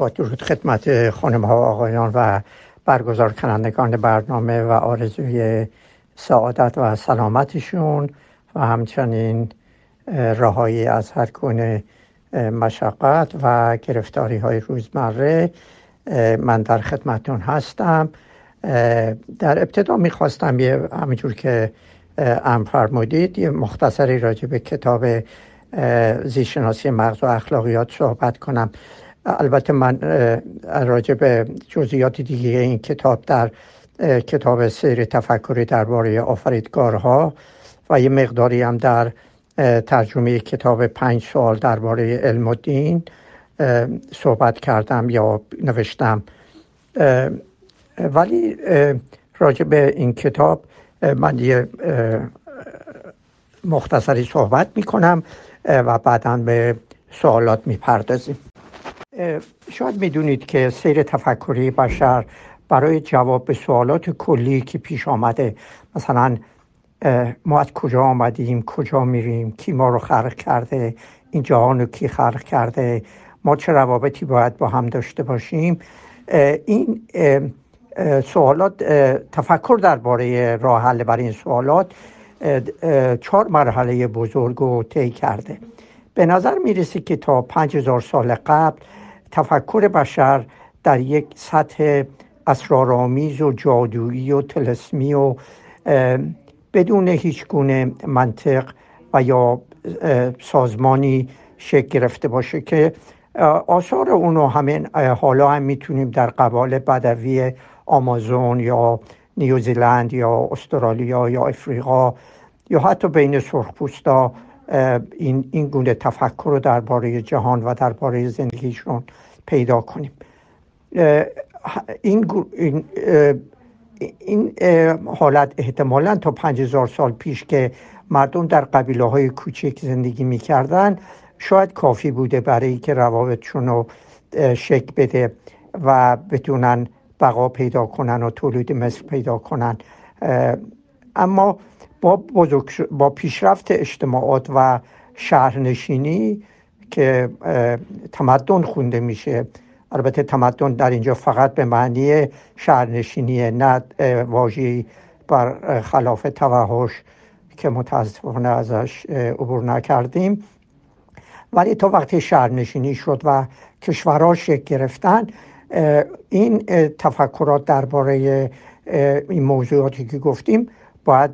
با درود خدمت خانم ها آقایان و برگزار کنندگان برنامه و آرزوی سعادت و سلامتشون و همچنین رهایی از هر گونه مشقت و گرفتاری های روزمره من در خدمتون هستم. در ابتدا می‌خواستم یه همینجور که ام فرمودید یه مختصری راجع به کتاب زیشناسی مغز و اخلاقیات صحبت کنم. البته من راجع به جزئیات دیگه این کتاب در کتاب سیر تفکری درباره آفریدگارها و یه مقداری هم در ترجمه کتاب پنج سوال درباره علم و دین صحبت کردم یا نوشتم. ولی راجع به این کتاب من یه مختصری صحبت می‌کنم و بعدا به سوالات می‌پردازیم. شاید می‌دونید که سیر تفکری بشر برای جواب به سوالات کلی که پیش آمده. مثلا ما از کجا آمدیم کجا میریم کی ما رو خلق کرده این جهان رو کی خلق کرده ما چه روابطی باید با هم داشته باشیم. این سوالات تفکر درباره راه حل برای این سوالات چهار مرحله بزرگ رو طی کرده. به نظر می‌رسه که تا پنج هزار سال قبل تفکر بشر در یک سطح اسرارآمیز و جادویی و تلسمی و بدون هیچ گونه منطق و یا سازمانی شکل گرفته باشه که آثار اونو همین حالا هم می‌تونیم در قبال بدوی آمازون یا نیوزیلند یا استرالیا یا افریقا یا حتی بین سرخپوستا این, این گونه تفکر رو درباره جهان و درباره زندگیشون پیدا کنیم. این, این, این حالت احتمالا تا پنج هزار سال پیش که مردم در قبیله های کوچک زندگی می‌کردن شاید کافی بوده برای که روابطشون رو شک بده و بتونن بقا پیدا کنن و تولید مثل پیدا کنن. اما با, بزرگ با پیشرفت اجتماعات و شهرنشینی که تمدن خونده میشه. البته تمدن در اینجا فقط به معنی شهرنشینی نه واژه‌ای بر خلاف توحش که متاسفانه ازش عبور نکردیم. ولی تا وقتی شهرنشینی شد و کشورها شکل گرفتن این تفکرات درباره این موضوعاتی که گفتیم باید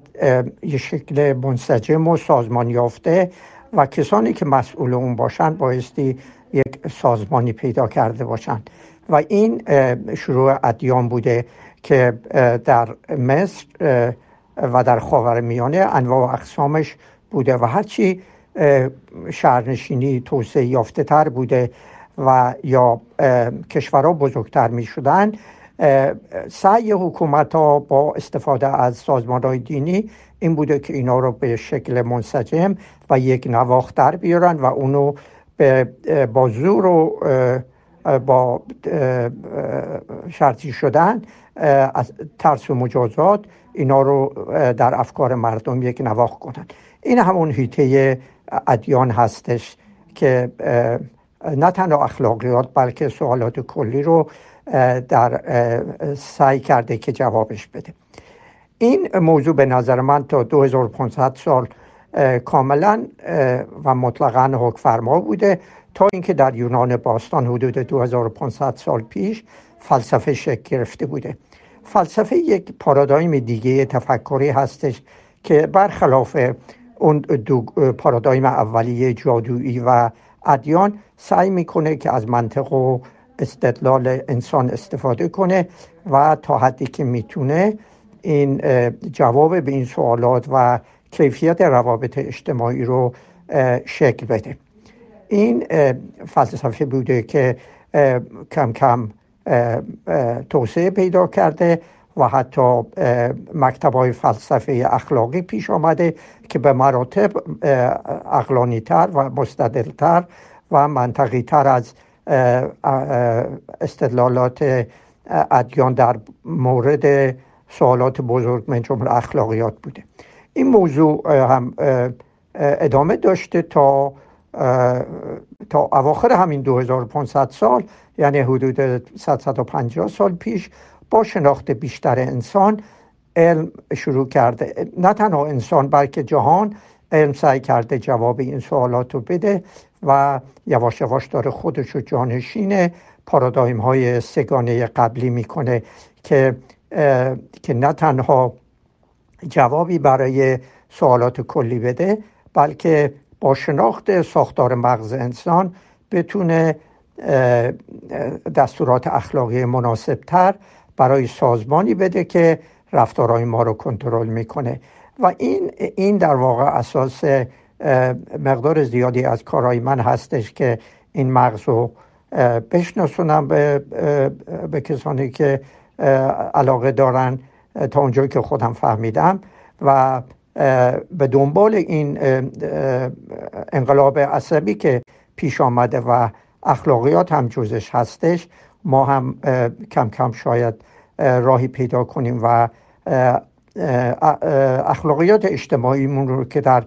یه شکل منسجم و سازمان یافته و کسانی که مسئول اون باشن بایستی یک سازمانی پیدا کرده باشن. و این شروع ادیان بوده که در مصر و در خاور میانه انواع و اقسامش بوده و هرچی شهرنشینی توسعه یافته تر بوده و یا کشورها بزرگتر می شدن سعی حکومت ها با استفاده از سازمان های دینی این بوده که اینا رو به شکل منسجم و یک نواخت در بیارن و اونو با زور و با شرطی شدن از ترس و مجازات اینا رو در افکار مردم یک نواخت کنن. این همون هیته ادیان هستش که نه تنها اخلاقیات بلکه سوالات کلی رو در سعی کرده که جوابش بده. این موضوع به نظر من تا 2500 سال کاملا و مطلقا حکم فرما بوده تا اینکه در یونان باستان حدود 2500 سال پیش فلسفه شکل گرفته بوده. فلسفه یک پارادایم دیگه تفکری هستش که برخلاف اون دو پارادایم اولیه جادویی و ادیان سعی می‌کنه که از منطق و استدلال انسان استفاده کنه و تا حدی که می‌تونه این جواب به این سوالات و کیفیت روابط اجتماعی رو شکل بده. این فلسفه بوده که کم کم توسعه پیدا کرده و حتی مکتب های فلسفه اخلاقی پیش آمده که به مراتب اقلانی تر و مستدل تر و منطقی تر از استدلالات ادیان در مورد سوالات بزرگ من جمله اخلاقیات بوده. این موضوع هم ادامه داشته تا تا اواخر همین 2500 سال یعنی حدود 150 سال پیش با شناخت بیشتر انسان علم شروع کرده. نه تنها انسان بلکه جهان علم سعی کرده جواب این سوالات رو بده. و یواش یواش داره خودش رو جانشین پارادایم های سگانه قبلی می‌کنه که که نه تنها جوابی برای سوالات کلی بده بلکه با شناخت ساختار مغز انسان بتونه دستورات اخلاقی مناسبتر برای سازمانی بده که رفتارهای ما رو کنترل می‌کنه. و این این در واقع اساس مقدار زیادی از کارهای من هستش که این مغز رو بشناسونم به, به کسانی که علاقه دارن تا اونجایی که خودم فهمیدم و به دنبال این انقلاب عصبی که پیش آمده و اخلاقیات هم جزش هستش ما هم کم کم شاید راهی پیدا کنیم و اخلاقیات اجتماعیمون رو که در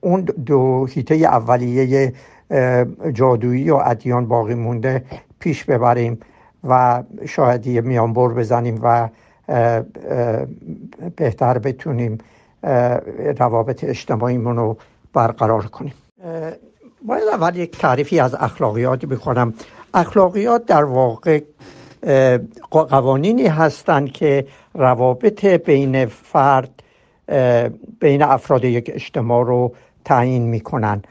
اون دو هیته اولیه جادویی و ادیان باقی مونده پیش ببریم و شاید یه میانبر بزنیم و بهتر بتونیم روابط اجتماعیمون رو برقرار کنیم. باید اول یک تعریفی از اخلاقیات بکنم اخلاقیات در واقع قوانینی هستند که روابط بین فرد بین افراد یک اجتماع رو تعیین می‌کنن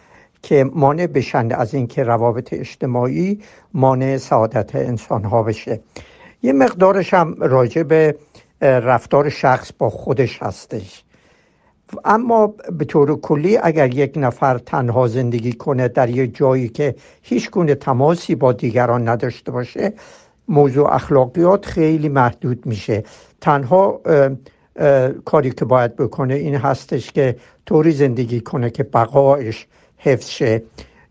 که مانع بشند از اینکه روابط اجتماعی مانع سعادت انسان ها بشه. یه مقدارش هم راجع به رفتار شخص با خودش هستش. اما به طور کلی اگر یک نفر تنها زندگی کنه در یک جایی که هیچ گونه تماسی با دیگران نداشته باشه موضوع اخلاقیات خیلی محدود میشه. تنها کاری که باید بکنه این هستش که طوری زندگی کنه که بقایش حفظ شه.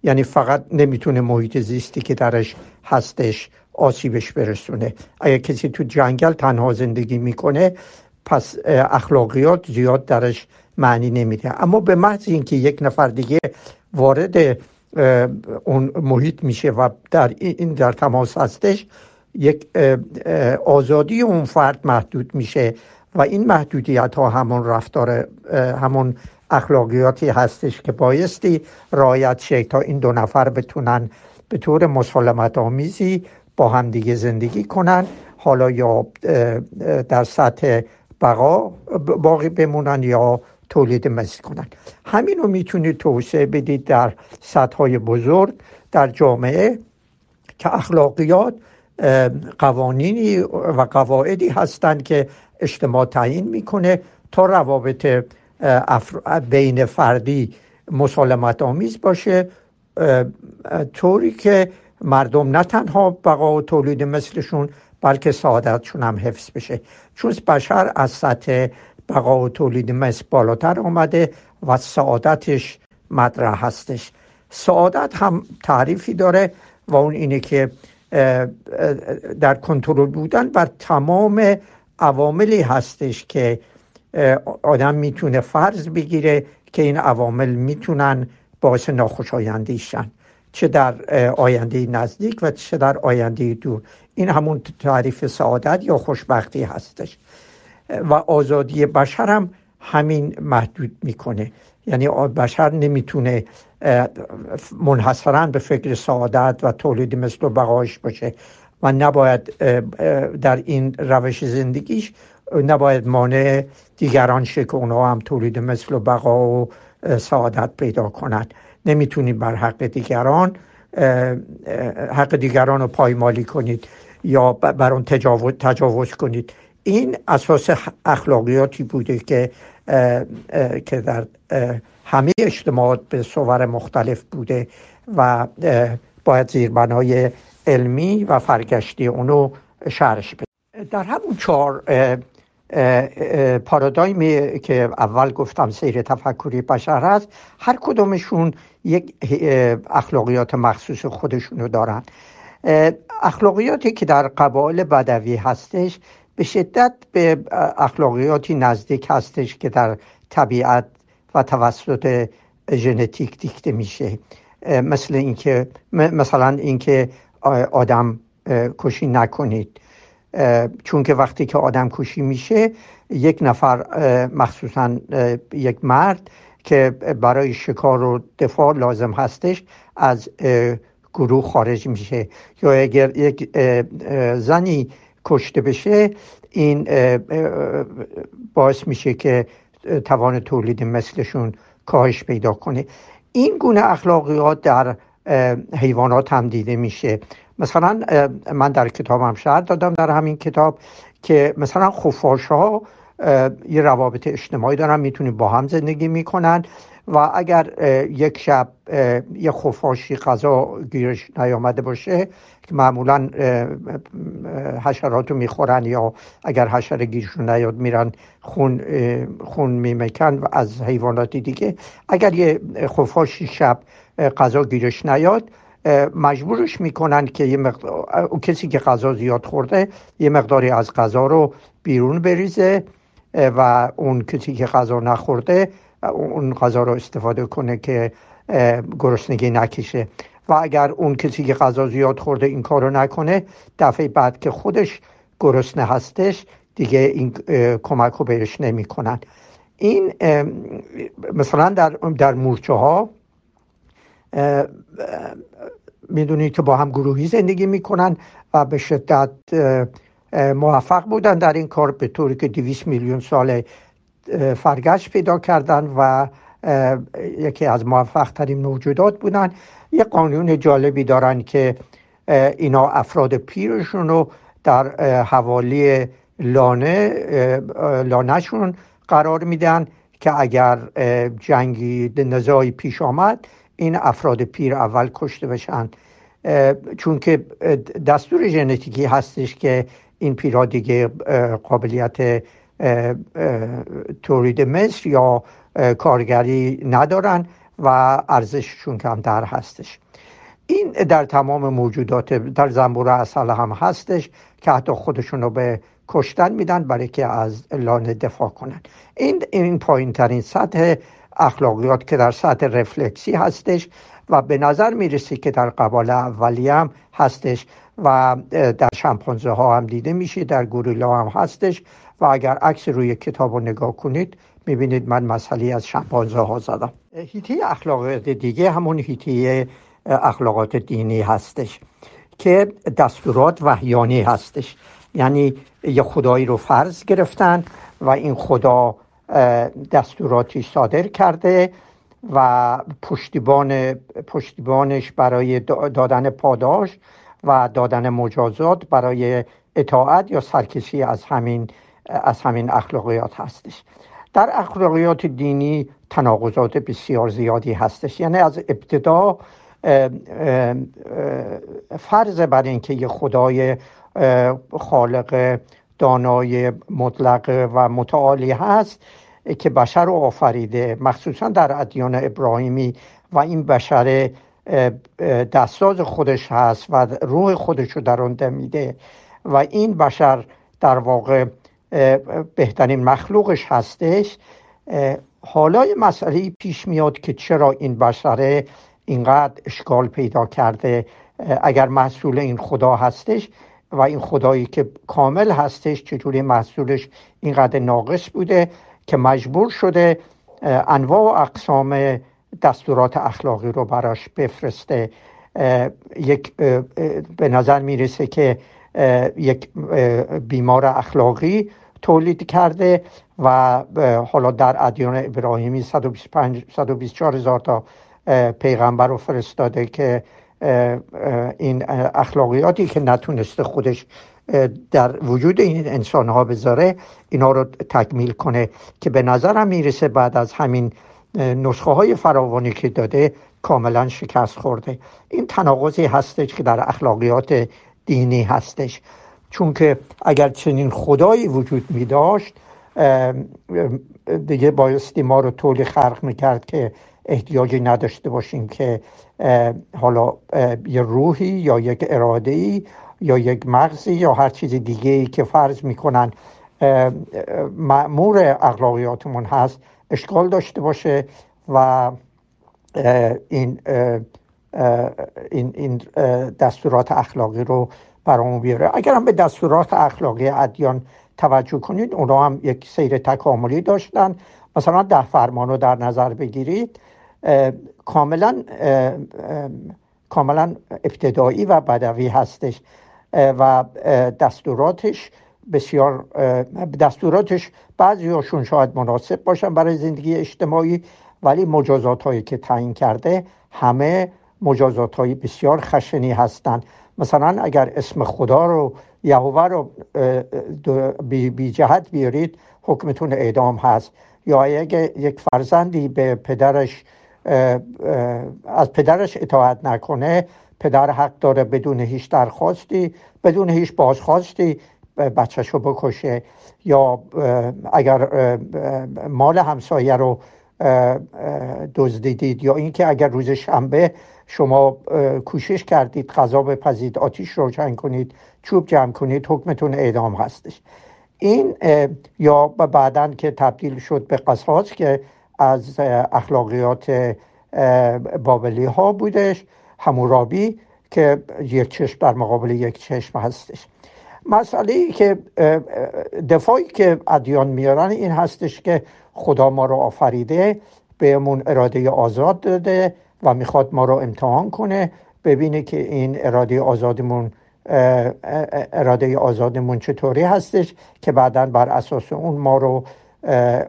یعنی فقط نمی‌تونه محیط زیستی که درش هستش آسیبش برسونه. اگر کسی تو جنگل تنها زندگی می‌کنه پس اخلاقیات زیاد درش معنی نمیده. اما به محض اینکه یک نفر دیگه وارد اون محیط میشه و در این در تماس هستش یک آزادی اون فرد محدود میشه. و این محدودیت ها همون رفتار همون اخلاقیاتی هستش که بایستی رایت شه تا این دو نفر بتونن به طور مسالمت آمیزی با همدیگه زندگی کنن. حالا یا در سطح بقا باقی بمونن یا تولید مثل کنن. همین رو می‌تونید توسعه بدید در سطح های بزرگ در جامعه که اخلاقیات قوانینی و قواعدی هستند که اجتماع تعیین می‌کنه تا روابط بین فردی مسالمت آمیز باشه طوری که مردم نه تنها بقا و تولید مثلشون بلکه سعادتشون هم حفظ بشه. چون بشر از سطح بقا و تولید مثل بالاتر آمده و سعادتش مطرح هستش. سعادت هم تعریفی داره و اون اینه که در کنترل بودن بر تمام عواملی هستش که آدم می‌تونه فرض بگیره که این عوامل می‌تونن باعث ناخوشایندیشن چه در آینده نزدیک و چه در آینده دور. این همون تعریف سعادت یا خوشبختی هستش. و آزادی بشر هم همین محدود می‌کنه. یعنی بشر نمی‌تونه منحصرا به فکر سعادت و تولید مثل و بقایش باشه. و نباید در این روش زندگیش نباید مانع دیگران شه که اونها هم تولید مثل و بقا و سعادت پیدا کنند نمی‌تونید بر حق دیگران حق دیگران رو پایمالی کنید یا بر اون تجاوز, تجاوز کنید. این اساس اخلاقیاتی بوده که که در همه اجتماعات به صور مختلف بوده و باید زیربنای علمی و فرگشتی اونو شرش بده. در همون چهار پارادایمی که اول گفتم سیر تفکری بشر هست هر کدومشون یک اخلاقیات مخصوص خودشونو دارن. اخلاقیاتی که در قبایل بدوی هستش به شدت به اخلاقیاتی نزدیک هستش که در طبیعت و توسط ژنتیک دیکته میشه. مثل اینکه مثلا اینکه آدم کشی نکنید. چون که وقتی که آدم کشی میشه یک نفر مخصوصا یک مرد که برای شکار و دفاع لازم هستش از گروه خارج میشه. یا اگر یک زنی کشته بشه این باعث میشه که توان تولید مثلشون کاهش پیدا کنه. این گونه اخلاقیات در حیوانات هم دیده میشه. مثلا من در کتابم شهر دادم در همین کتاب که مثلا خفاش ها یه روابط اجتماعی دارن می‌تونی با هم زندگی می‌کنن و اگر یک شب یه خفاشی غذا گیرش نیامده باشه که معمولا حشرات رو می‌خورن یا اگر حشره گیرشون نیاد میرن خون, خون میمکن و از حیوانات دیگه. اگر یه خفاشی شب غذا گیرش نیاد. مجبورش می‌کنن که یه مقدار کسی که غذا زیاد خورده یه مقداری از غذا رو بیرون بریزه و اون کسی که غذا نخورده اون غذا رو استفاده کنه که گرسنگی نکشه. و اگر اون کسی که غذا زیاد خورده این کارو نکنه دفعه بعد که خودش گرسنه هستش دیگه این کمک رو بهش نمی‌کنن. این مثلا در در مورچه ها می‌دونید که با هم گروهی زندگی می‌کنن و به شدت موفق بودن. در این کار به طوری که 200 میلیون سال فرگشت پیدا کردن و یکی از موفق ترین موجودات بودن. یه قانون جالبی دارن که اینا افراد پیرشون رو در حوالی لانه لانهشون قرار میدن که اگر جنگی نزاعی پیش آمد این افراد پیر اول کشته بشن چون که دستور ژنتیکی هستش که این پیرا دیگه قابلیت تولید مثل یا کارگری ندارن و ارزششون کمتر هستش. این در تمام موجودات در زنبور اصل هم هستش که حتی خودشون رو به کشتن میدن برای که از لانه دفاع کنن. این این پایین ترین سطح اخلاقیات که در سطح رفلکسی هستش و به نظر می‌رسه که در قبال اولی هم هستش و در شمپانزه ها هم دیده میشه در گوریلا هم هستش و اگر عکس روی کتاب رو نگاه کنید می‌بینید من مسئله از شمپانزه ها زدم. هیته اخلاقیات دیگه همون هیته اخلاقات دینی هستش که دستورات وحیانی هستش. یعنی یه خدایی رو فرض گرفتن و این خدا دستوراتی صادر کرده و پشتیبان پشتیبانش برای دادن پاداش و دادن مجازات برای اطاعت یا سرکشی از همین از همین اخلاقیات هستش. در اخلاقیات دینی تناقضات بسیار زیادی هستش. یعنی از ابتدا فرض بر اینکه یه خدای خالق دانای مطلق و متعالی هست که بشر رو آفریده مخصوصا در ادیان ابراهیمی و این بشر دستاز خودش هست و روح خودش رو در اون میده و این بشر در واقع بهترین مخلوقش هستش. حالا مسئله پیش میاد که چرا این بشره اینقدر اشکال پیدا کرده اگر محصول این خدا هستش و این خدایی که کامل هستش چجوری محصولش اینقدر ناقص بوده. که مجبور شده انواع و اقسام دستورات اخلاقی رو براش بفرسته. یک به نظر می‌رسه که یک بیمار اخلاقی تولید کرده و حالا در ادیان ابراهیمی 125 124 هزار تا پیغمبر رو فرستاده که این اخلاقیاتی که نتونسته خودش در وجود این انسان ها بذاره اینا رو تکمیل کنه که به نظرم می‌رسه بعد از همین نسخه های فراوانی که داده کاملا شکست خورده. این تناقضی هستش که در اخلاقیات دینی هستش. چون که اگر چنین خدایی وجود می داشت دیگه بایستی ما رو طوری خرق می‌کرد که احتیاجی نداشته باشیم که حالا یه روحی یا یک اراده ای یا یک مغزی یا هر چیز دیگه ای که فرض می‌کنن معمور اخلاقیاتمون هست اشکال داشته باشه و این این, این دستورات اخلاقی رو برامون بیاره. اگر هم به دستورات اخلاقی ادیان توجه کنید اونا هم یک سیر تکاملی داشتن. مثلا ده فرمان رو در نظر بگیرید. کاملا کاملا ابتدایی و بدوی هستش. و دستوراتش بسیار دستوراتش بعضی هاشون شاید مناسب باشن برای زندگی اجتماعی ولی مجازات هایی که تعیین کرده همه مجازات های بسیار خشنی هستند مثلا اگر اسم خدا رو یهوه رو بی, بی جهت بیارید حکمتون اعدام هست. یا اگه یک فرزندی به پدرش از پدرش اطاعت نکنه پدر حق داره بدون هیچ درخواستی بدون هیچ بازخواستی بچهش رو بکشه. یا اگر مال همسایه رو دزدیدید یا اینکه اگر روز شنبه شما کوشش کردید غذا بپزید آتیش روشن کنید چوب جمع کنید حکمتون اعدام هستش. این یا بعدا که تبدیل شد به قصاص که از اخلاقیات بابلی ها بودش همورابی که یک چشم در مقابل یک چشم هستش. مسئله ای که دفاعی که ادیان میارن این هستش که خدا ما رو آفریده بهمون اراده آزاد داده و می‌خواد ما رو امتحان کنه ببینه که این اراده آزادمون اراده آزادمون چطوری هستش که بعدا بر اساس اون ما رو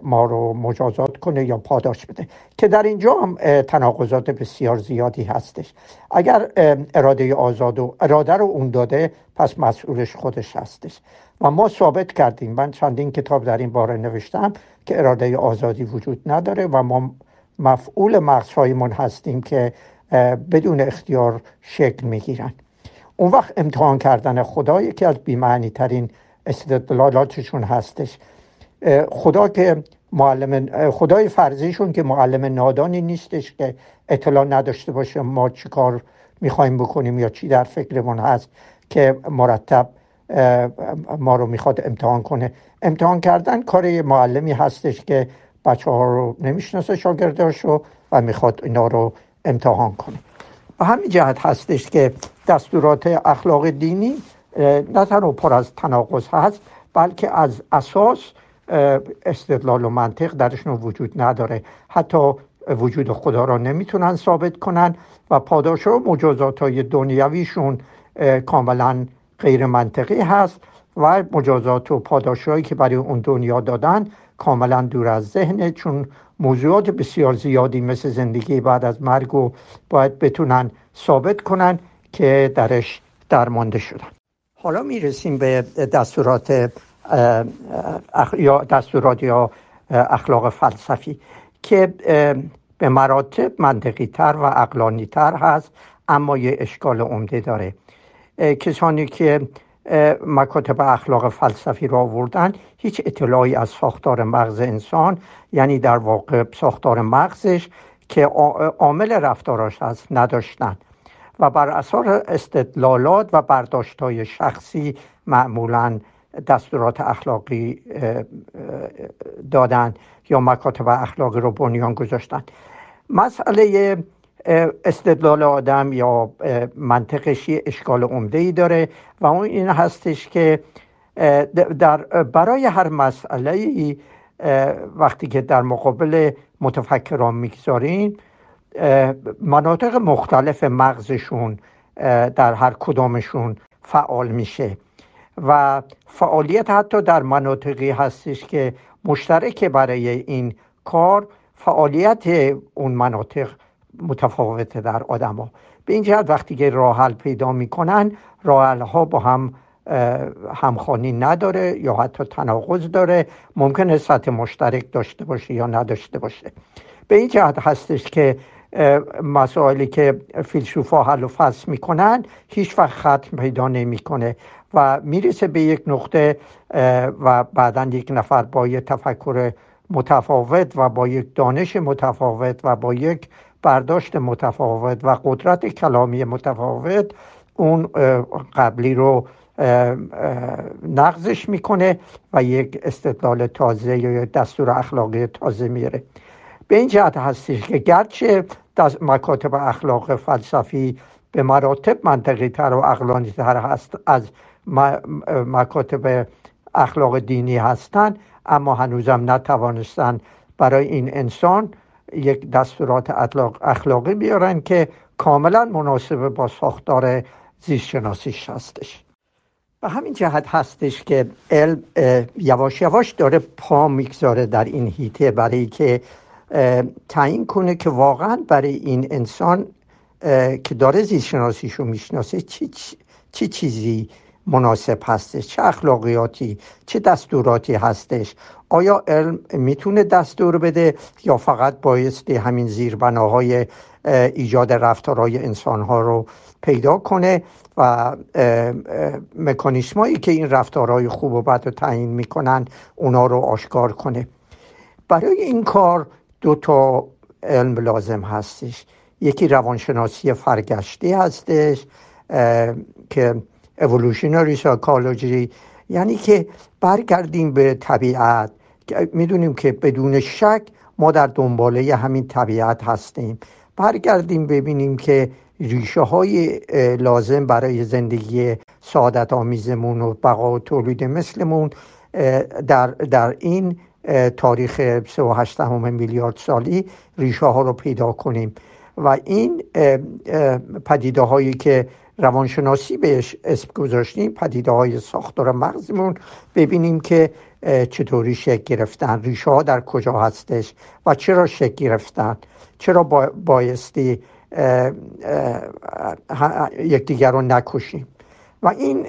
ما رو مجازات کنه یا پاداش بده. که در اینجا هم تناقضات بسیار زیادی هستش. اگر اراده آزاد و اراده رو اون داده پس مسئولش خودش هستش. و ما ثابت کردیم. من چندین کتاب در این باره نوشتم که اراده آزادی وجود نداره و ما مفعول مغزهایمون هستیم که بدون اختیار شکل می‌گیرن. اون وقت امتحان کردن خدا یکی از بیمعنی ترین استدلالاتشون هستش. خدا که معلم خدای فرضیشون که معلم نادانی نیستش که اطلاع نداشته باشه ما چی کار می‌خوایم بکنیم یا چی در فکرمون هست که مرتب ما رو می‌خواد امتحان کنه. امتحان کردن کار معلمی هستش که بچه ها رو نمی‌شناسه شاگرداش رو و می‌خواد اینا رو امتحان کنه. و همین جهت هستش که دستورات اخلاق دینی نه تنها پر از تناقض هست بلکه از اساس استدلال و منطق درشون وجود نداره. حتی وجود خدا را نمی‌تونن ثابت کنن و پاداش و مجازات های دنیویشون کاملا غیر منطقی هست و مجازات و پاداشهایی که برای اون دنیا دادن کاملا دور از ذهنه چون موضوعات بسیار زیادی مثل زندگی بعد از مرگ و باید بتونن ثابت کنن که درش درمانده شدن. حالا می‌رسیم به دستورات یا دستورات یا اخلاق فلسفی که به مراتب منطقی تر و اقلانی تر هست اما یه اشکال عمده داره. کسانی که مکاتب اخلاق فلسفی را آوردن هیچ اطلاعی از ساختار مغز انسان یعنی در واقع ساختار مغزش که عامل رفتاراش هست نداشتن. و بر اثر استدلالات و برداشت های شخصی معمولا دستورات اخلاقی دادن یا مکاتب اخلاقی رو بنیان گذاشتن. مسئله استدلال آدم یا منطقش یه اشکال عمده ای داره و اون این هستش که در برای هر مسئله وقتی که در مقابل متفکران می‌گذاریم مناطق مختلف مغزشون در هر کدامشون فعال میشه. و فعالیت حتی در مناطقی هستش که مشترک برای این کار. فعالیت اون مناطق متفاوته در آدما. به این جهت وقتی که راه حل پیدا می‌کنن راه ها با هم همخوانی نداره یا حتی تناقض داره. ممکنه سطح مشترک داشته باشه یا نداشته باشه. به این جهت هستش که مسائلی که فیلسوفا حل و فصل می‌کنن هیچ وقت ختم پیدا نمی‌کنه. و می‌رسه به یک نقطه و بعدا یک نفر با یک تفکر متفاوت و با یک دانش متفاوت و با یک برداشت متفاوت و قدرت کلامی متفاوت اون قبلی رو نقضش می‌کنه و یک استدلال تازه یا دستور اخلاقی تازه میره به این جهت هستش که گرچه مکاتب اخلاق فلسفی به مراتب منطقی تر و اقلانی تر هست از مکاتب اخلاق دینی هستند اما هنوزم نتوانستن برای این انسان یک دستورات اخلاقی بیارن که کاملا مناسب با ساختار زیست شناسیش هستش. به همین جهت هستش که علم یواش یواش داره پا می‌گذاره در این هیته برای که تعیین کنه که واقعا برای این انسان که داره زیست شناسیشو می‌شناسه چی, چی چیزی مناسب هستش چه اخلاقیاتی چه دستوراتی هستش. آیا علم می‌تونه دستور بده یا فقط بایستی همین زیربناهای ایجاد رفتارهای انسانها رو پیدا کنه و مکانیسمایی که این رفتارهای خوب و بد رو تعیین می‌کنن اونا رو آشکار کنه؟ برای این کار دو تا علم لازم هستش. یکی روانشناسی فرگشتی هستش که evolutionary psychology یعنی که برگردیم به طبیعت. می‌دونیم که بدون شک ما در دنباله همین طبیعت هستیم. برگردیم ببینیم که ریشه های لازم برای زندگی سعادت آمیزمون و بقا و تولید مثلمون در, در این تاریخ 38 میلیارد سالی ریشه ها رو پیدا کنیم. و این پدیده هایی که روانشناسی بهش اسم گذاشتیم پدیده های ساختار مغزمون ببینیم که چطوری شکل گرفتن ریشه ها در کجا هستش و چرا شکل گرفتن چرا بایستی یکدیگر رو نکشیم. و این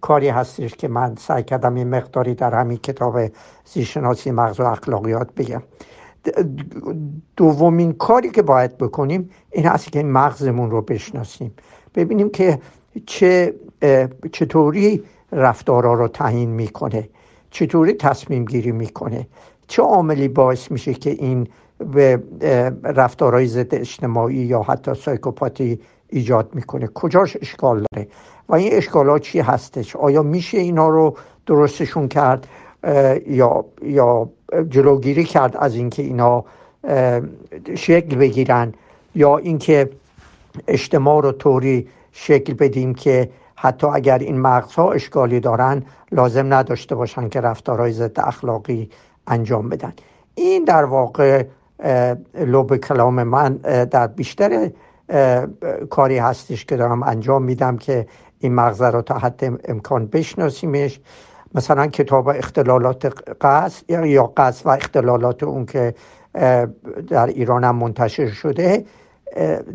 کاری هستش که من سعی کردم این مقداری در همین کتاب زیشناسی مغز و اخلاقیات بگم. دومین کاری که باید بکنیم این هست که مغزمون رو بشناسیم. ببینیم که چه چطوری رفتارا رو تعیین می‌کنه چطوری تصمیم گیری می‌کنه چه عاملی باعث میشه که این به رفتارهای ضد اجتماعی یا حتی سایکوپاتی ایجاد می‌کنه؟ کجاش اشکال داره؟ و این اشکالات چی هستش؟ آیا میشه اینا رو درستشون کرد یا یا جلوگیری کرد از اینکه اینا شکل بگیرن یا اینکه اجتماع رو طوری شکل بدیم که حتی اگر این مغزها اشکالی دارن لازم نداشته باشن که رفتارهای ضد اخلاقی انجام بدن. این در واقع لب کلام من در بیشتر کاری هستش که دارم انجام میدم که این مغزه رو تا حد امکان بشناسیمش. مثلا کتاب اختلالات قصد یا قصد و اختلالات اون که در ایران هم منتشر شده.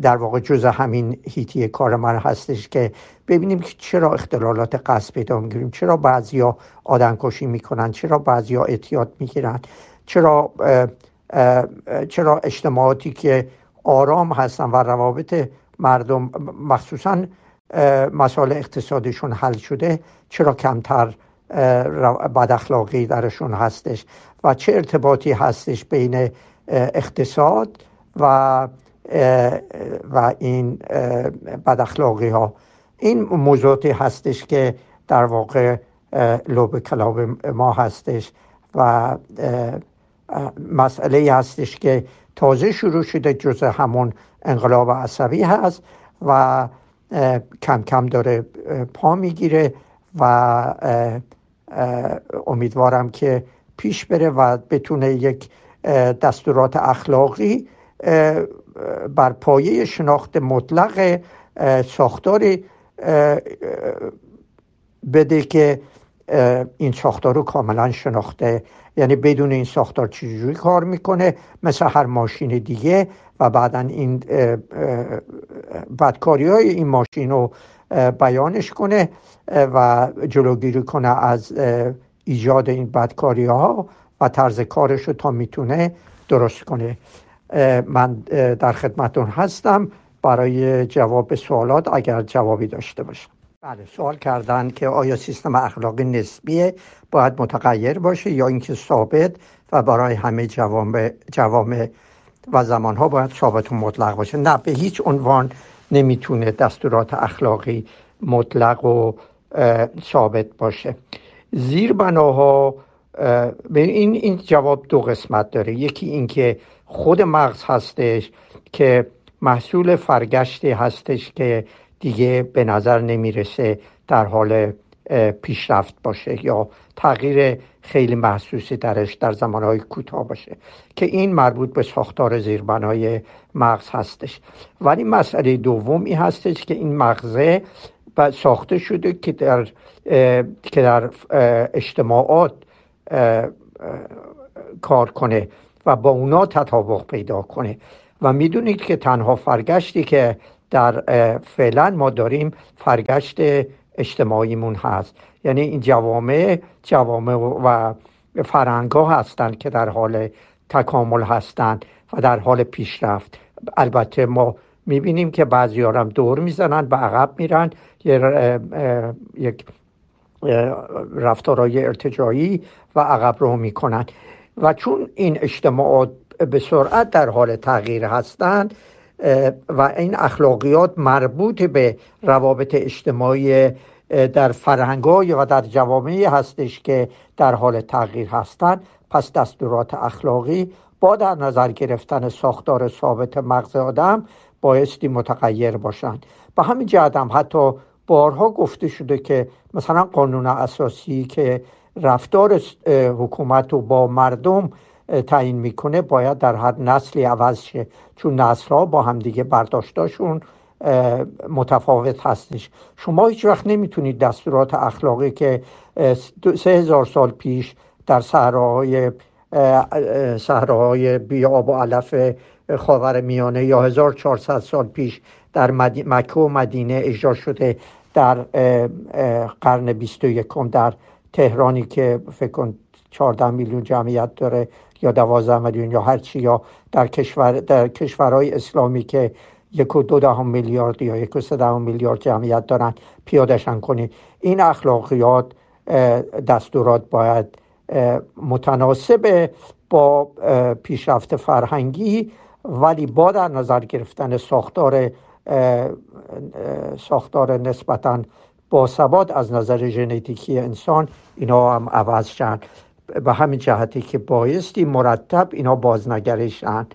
در واقع جز همین هیتی کار من هستش که ببینیم که چرا اختلالات قصد پیدا می‌گیریم چرا بعضیا آدم کشی می‌کنن چرا بعضیا اعتیاد می‌گیرن چرا چرا اجتماعاتی که آرام هستن و روابط مردم مخصوصا مسائل اقتصادیشون حل شده چرا کمتر بد اخلاقی درشون هستش و چه ارتباطی هستش بین اقتصاد و و این بد ها این موضوعاتی هستش که در واقع لب کلاب ما هستش و مسئله هستش که تازه شروع شده جز همون انقلاب عصبی هست و کم کم داره پا می‌گیره و امیدوارم که پیش بره و بتونه یک دستورات اخلاقی بر پایه شناخت مطلق ساختاری بده که این ساختار رو کاملا شناخته. یعنی بدون این ساختار چجوری کار می‌کنه؟ مثل هر ماشین دیگه و بعدا این بدکاری های این ماشین رو بیانش کنه و جلوگیری کنه از ایجاد این بدکاری ها و طرز کارش رو تا می‌تونه درست کنه. من در خدمتون هستم. برای جواب سوالات اگر جوابی داشته باشم. بله سوال کردن که آیا سیستم اخلاقی نسبیه باید متغیر باشه یا اینکه ثابت و برای همه جوامع جوامع و زمانها باید ثابت و مطلق باشه. نه به هیچ عنوان نمی‌تونه دستورات اخلاقی مطلق و ثابت باشه. زیر بناها این این جواب دو قسمت داره. یکی اینکه خود مغز هستش که محصول فرگشتی هستش که دیگه به نظر نمی‌رسه در حال پیشرفت باشه یا تغییر خیلی محسوسی درش در زمانهای کوتاه باشه که این مربوط به ساختار زیربنای مغز هستش. ولی مسئله دومی هستش که این مغزه ساخته شده که در که در اجتماعات کار کنه. و با اونا تطابق پیدا کنه. و می‌دونید که تنها فرگشتی که در فعلا ما داریم فرگشت اجتماعیمون هست. یعنی این جوامع جوامع و فرهنگ هستند که در حال تکامل هستند و در حال پیشرفت. البته ما می‌بینیم که بعضی هم دور می‌زنن به عقب میرن. یک رفتارهای ارتجایی و عقب رو می‌کنن. و چون این اجتماعات به سرعت در حال تغییر هستند و این اخلاقیات مربوط به روابط اجتماعی در فرهنگ و در جوامعی هستش که در حال تغییر هستند پس دستورات اخلاقی با در نظر گرفتن ساختار ثابت مغز آدم بایستی متغیر باشند. به همین جهت هم حتی بارها گفته شده که مثلا قانون اساسی که رفتار حکومت رو با مردم تعیین می‌کنه باید در هر نسلی عوض شه. چون نسل ها با همدیگه برداشتاشون متفاوت هستش. شما هیچ وقت نمی‌تونید دستورات اخلاقی که سه هزار سال پیش در صحراهای صحراهای بی آب و علف خاور میانه یا 1400 سال پیش در مکه و مدینه اجرا شده در قرن 21 در تهرانی که فکر کن 14 میلیون جمعیت داره یا 12 میلیون یا هر چی یا در کشور در کشورهای اسلامی که یک و دو دهم میلیارد یا یک و سه دهم میلیارد جمعیت دارن پیادشن کنید این اخلاقیات دستورات باید متناسب با پیشرفت فرهنگی ولی با در نظر گرفتن ساختار ساختار نسبتا با ثبات از نظر ژنتیکی انسان اینا هم عوض شن. به همین جهتی که بایستی مرتب اینا بازنگرشن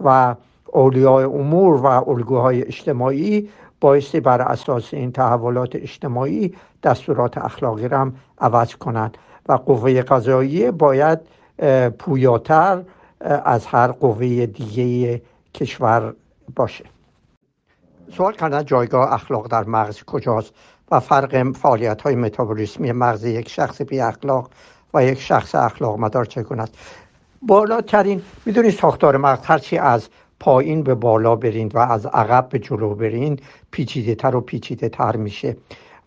و اولیاء امور و الگوهای اجتماعی بایستی بر اساس این تحولات اجتماعی دستورات اخلاقی را هم عوض کنند و قوه قضایی باید پویاتر از هر قوه دیگه کشور باشه. سوال کردن جایگاه اخلاق در مغز کجاست؟ و فرق فعالیت های متابولیسمی مغز یک شخص بی اخلاق و یک شخص اخلاق مدار چگونه است؟ بالاترین می‌دونید ساختار مغز هرچی از پایین به بالا برین و از عقب به جلو برین پیچیده تر و پیچیده تر میشه.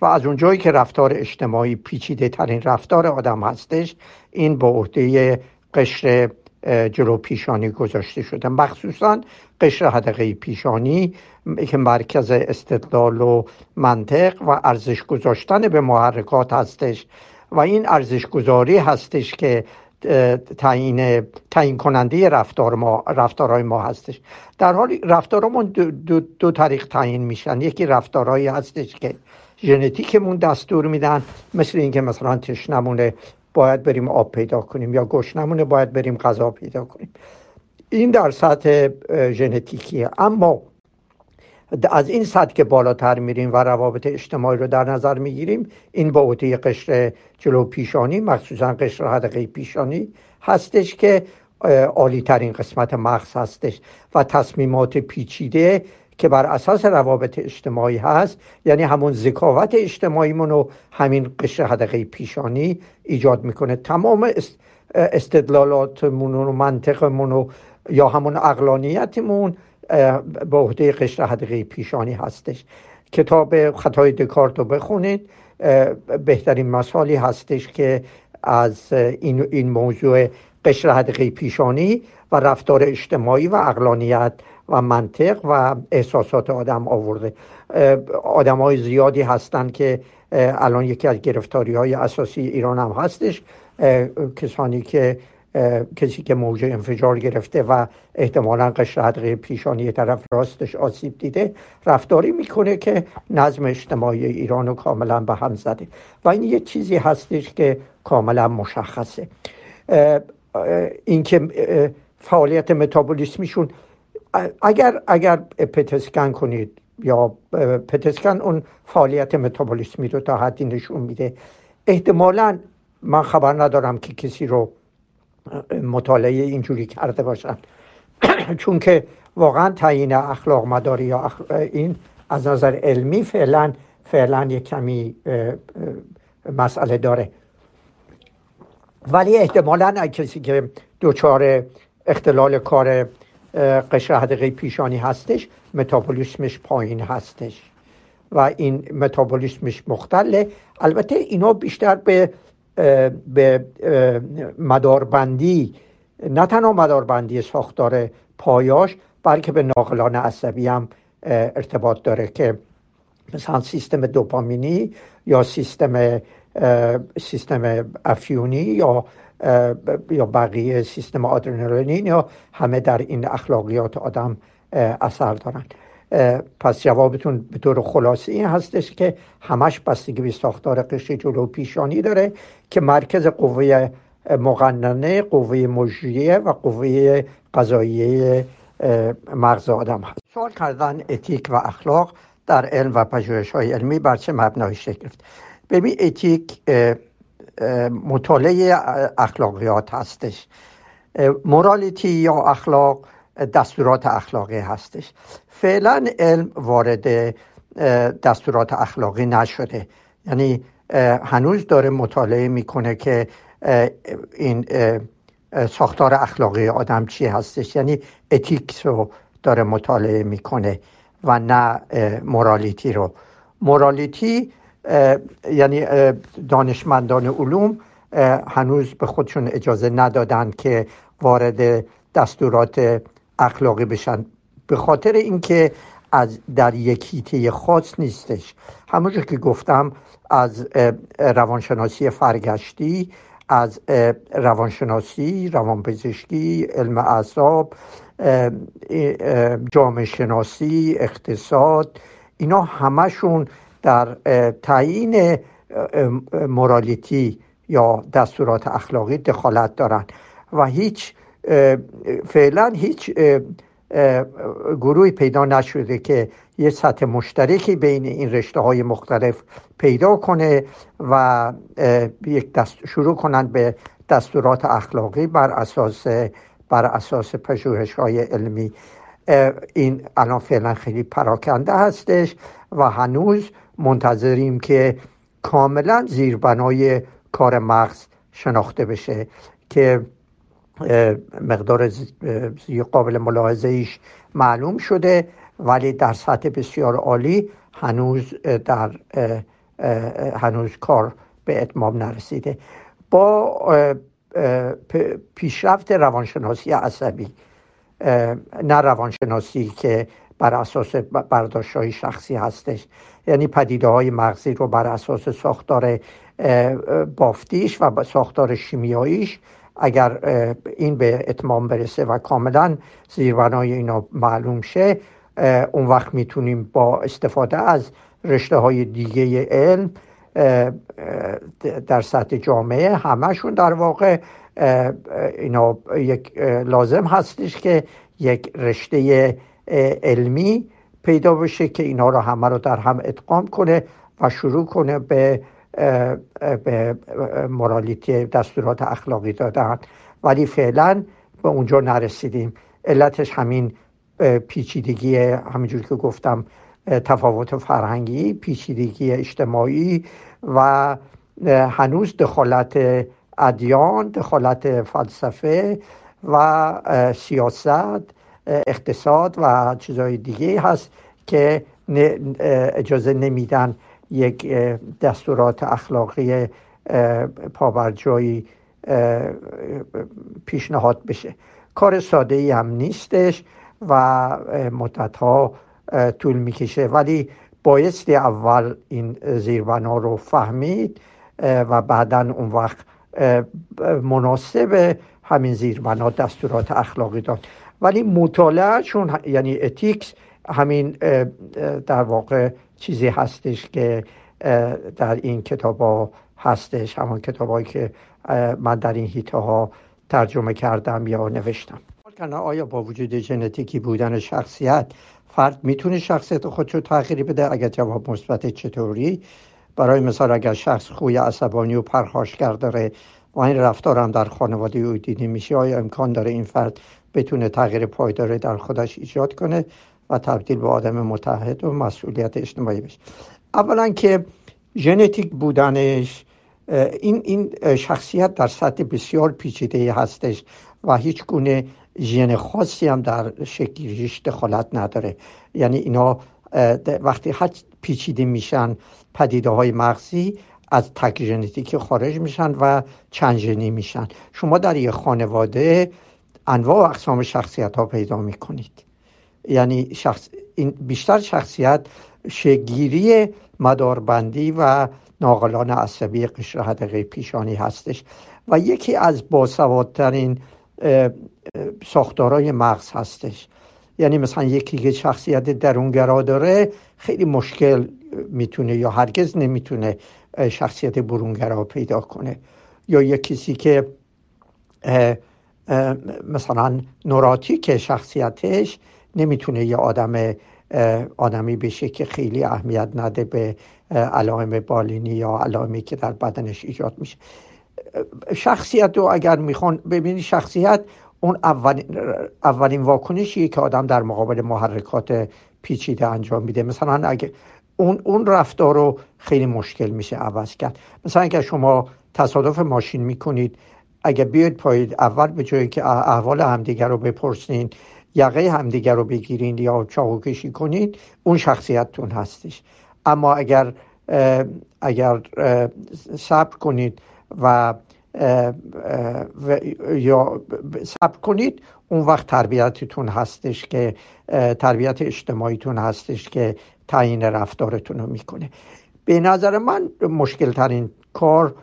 و از اونجایی که رفتار اجتماعی پیچیده ترین رفتار آدم هستش این به عهده قشر جلو پیشانی گذاشته شده. مخصوصا قشر حدقه پیشانی که مرکز استدلال و منطق و ارزش گذاشتن به محرکات هستش و این ارزش گذاری هستش که تعیین تعیین کننده رفتار ما رفتارهای ما هستش. در حالی رفتارمون دو, دو, دو طریق تعیین میشن. یکی رفتارهایی هستش که ژنتیکمون دستور میدن مثل اینکه مثلا تشنمونه باید بریم آب پیدا کنیم یا گشنمونه باید بریم غذا پیدا کنیم. این در سطح ژنتیکیه اما از این سطح که بالاتر میریم و روابط اجتماعی رو در نظر می‌گیریم این با عهده قشر جلو پیشانی مخصوصا قشر حدقه پیشانی هستش که عالی ترین قسمت مغز هستش و تصمیمات پیچیده که بر اساس روابط اجتماعی هست یعنی همون ذکاوت اجتماعیمون رو همین قشر حدقه پیشانی ایجاد می‌کنه. تمام استدلالاتمون و منطقمون و یا همون اقلانیتمون به عهده قشر حدقه پیشانی هستش. کتاب خطای دکارت رو بخونید. بهترین مثالی هستش که از این, این موضوع قشر حدقه پیشانی و رفتار اجتماعی و اقلانیت و منطق و احساسات آدم آورده. آدم های زیادی هستند که الان یکی از گرفتاری های اساسی ایران هم هستش. کسانی که کسی که موجه انفجار گرفته و احتمالا قشر پیشانی طرف راستش آسیب دیده رفتاری می‌کنه که نظم اجتماعی ایران رو کاملا به هم زده. و این یه چیزی هستش که کاملا مشخصه. اینکه فعالیت متابولیسمیشون اگر اگر پتسکن کنید یا پتسکن اون فعالیت متابولیسمی رو تا حدی نشون میده احتمالا من خبر ندارم که کسی رو مطالعه اینجوری کرده باشن. چون که واقعا تعیین اخلاق مداری یا این از نظر علمی فعلا فعلا یک کمی مسئله داره. ولی احتمالا کسی که دچار اختلال کار قشر حدقه پیشانی هستش متابولیسمش پایین هستش. و این متابولیسمش مختله. البته اینا بیشتر به به مداربندی نه تنها مداربندی ساختار پایاش بلکه به ناقلان عصبی هم ارتباط داره که مثلا سیستم دوپامینی یا سیستم سیستم افیونی یا یا بقیه سیستم آدرنالین یا همه در این اخلاقیات آدم اثر دارن. پس جوابتون به طور خلاصی این هستش که همش بستگی به ساختار قشر جلو پیشانی داره که مرکز قوه مقننه قوه مجریه و قوه قضاییه مغز آدم هست. سوال کردن اتیک و اخلاق در علم و پژوهش های علمی بر چه مبنای شکل گرفت ببین اتیک مطالعه اخلاقیات هستش. مورالیتی یا اخلاق دستورات اخلاقی هستش. فعلا علم وارد دستورات اخلاقی نشده. یعنی هنوز داره مطالعه می‌کنه که این ساختار اخلاقی آدم چی هستش. یعنی اتیکس رو داره مطالعه می‌کنه و نه مورالیتی رو. مورالیتی یعنی دانشمندان علوم هنوز به خودشون اجازه ندادن که وارد دستورات اخلاقی بشن. به خاطر اینکه از در یک هیته خاص نیستش. همونجور که گفتم از روانشناسی فرگشتی از روانشناسی روانپزشکی علم اعصاب جامعه شناسی اقتصاد اینا همشون در تعیین مورالیتی یا دستورات اخلاقی دخالت دارند و هیچ فعلا هیچ گروهی پیدا نشده که یه سطح مشترکی بین این رشته های مختلف پیدا کنه و یک دست شروع کنند به دستورات اخلاقی بر اساس بر اساس پژوهش های علمی این الان فعلا خیلی پراکنده هستش و هنوز منتظریم که کاملا زیربنای کار مغز شناخته بشه که مقدار قابل ملاحظه ایش معلوم شده ولی در سطح بسیار عالی هنوز در هنوز کار به اتمام نرسیده. با پیشرفت روانشناسی عصبی نه روانشناسی که بر اساس برداشت های شخصی هستش یعنی پدیده های مغزی رو بر اساس ساختار بافتیش و ساختار شیمیاییش اگر این به اتمام برسه و کاملا زیربنای اینا معلوم شه اون وقت می‌تونیم با استفاده از رشته های دیگه علم در سطح جامعه همشون در واقع اینا یک لازم هستش که یک رشته علمی پیدا بشه که اینا رو همه رو در هم ادغام کنه و شروع کنه به به مورالیتی دستورات اخلاقی دادن. ولی فعلا به اونجا نرسیدیم. علتش همین پیچیدگی همینجور که گفتم تفاوت فرهنگی پیچیدگی اجتماعی و هنوز دخالت ادیان دخالت فلسفه و سیاست اقتصاد و چیزهای دیگه هست که اجازه نمیدن یک دستورات اخلاقی پابرجایی پیشنهاد بشه. کار ساده ای هم نیستش و مدت ها طول می‌کشه. ولی بایستی اول این زیربنا رو فهمید و بعدا اون وقت مناسب همین زیربنا دستورات اخلاقی داد. ولی مطالعه چون یعنی اتیکس همین در واقع چیزی هستش که در این کتاب ها هستش. همان کتاب هایی که من در این هیته ها ترجمه کردم یا نوشتم. آیا با وجود ژنتیکی بودن شخصیت فرد می‌تونه شخصیت خودشو تغییر بده؟ اگر جواب مثبت چطوری؟ برای مثال اگر شخص خوی عصبانی و پرخاشگر داره و این رفتار هم در خانواده او دیده میشه آیا امکان داره این فرد بتونه تغییر پایداری در خودش ایجاد کنه؟ و تبدیل به آدم متحد و مسئولیت اجتماعی بشه. اولا که ژنتیک بودنش این این شخصیت در سطح بسیار پیچیده هستش و هیچ گونه ژن خاصی هم در شکل دخالت نداره. یعنی اینا وقتی هر پیچیده میشن پدیده های مغزی از تک ژنتیکی خارج میشن و چند ژنی میشن. شما در یک خانواده انواع و اقسام شخصیت ها پیدا می‌کنید. یعنی شخص این بیشتر شخصیت شگیری مداربندی و ناقلان عصبی قشر حدقه پیشانی هستش و یکی از باسوادترین ساختارای مغز هستش. یعنی مثلا یکی که شخصیت درونگرا داره خیلی مشکل می‌تونه یا هرگز نمی‌تونه شخصیت برونگرا پیدا کنه. یا یک کسی که مثلا نوراتیک شخصیتش نمی‌تونه یه آدم آدمی بشه که خیلی اهمیت نده به علائم بالینی یا علائمی که در بدنش ایجاد میشه. شخصیت رو اگر می‌خوان ببینی شخصیت اون اولین, اولین واکنشیه که آدم در مقابل محرکات پیچیده انجام میده. مثلا اگه اون اون رفتار رو خیلی مشکل میشه عوض کرد. مثلا اگر شما تصادف ماشین می‌کنید اگر بیاید پایید اول به جایی که احوال همدیگر رو بپرسین یقه همدیگر رو بگیرین یا چاقو کشی کنید اون شخصیتتون هستش. اما اگر اگر صبر کنید و یا صبر کنید اون وقت تربیتتون هستش که تربیت اجتماعیتون هستش که تعیین رفتارتون رو می‌کنه. به نظر من مشکل ترین کار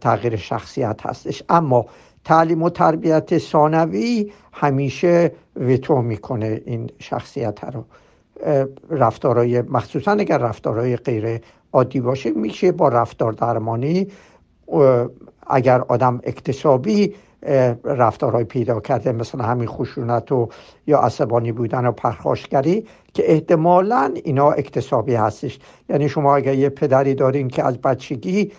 تغییر شخصیت هستش. اما تعلیم و تربیت ثانوی همیشه ویتو می‌کنه این شخصیت رو. رفتارهای مخصوصا اگر رفتارهای غیر عادی باشه میشه با رفتار درمانی اگر آدم اکتسابی رفتارهای پیدا کرده مثل همین خشونت و یا عصبانی بودن و پرخاشگری که احتمالا اینا اکتسابی هستش. یعنی شما اگر یه پدری دارین که از بچگی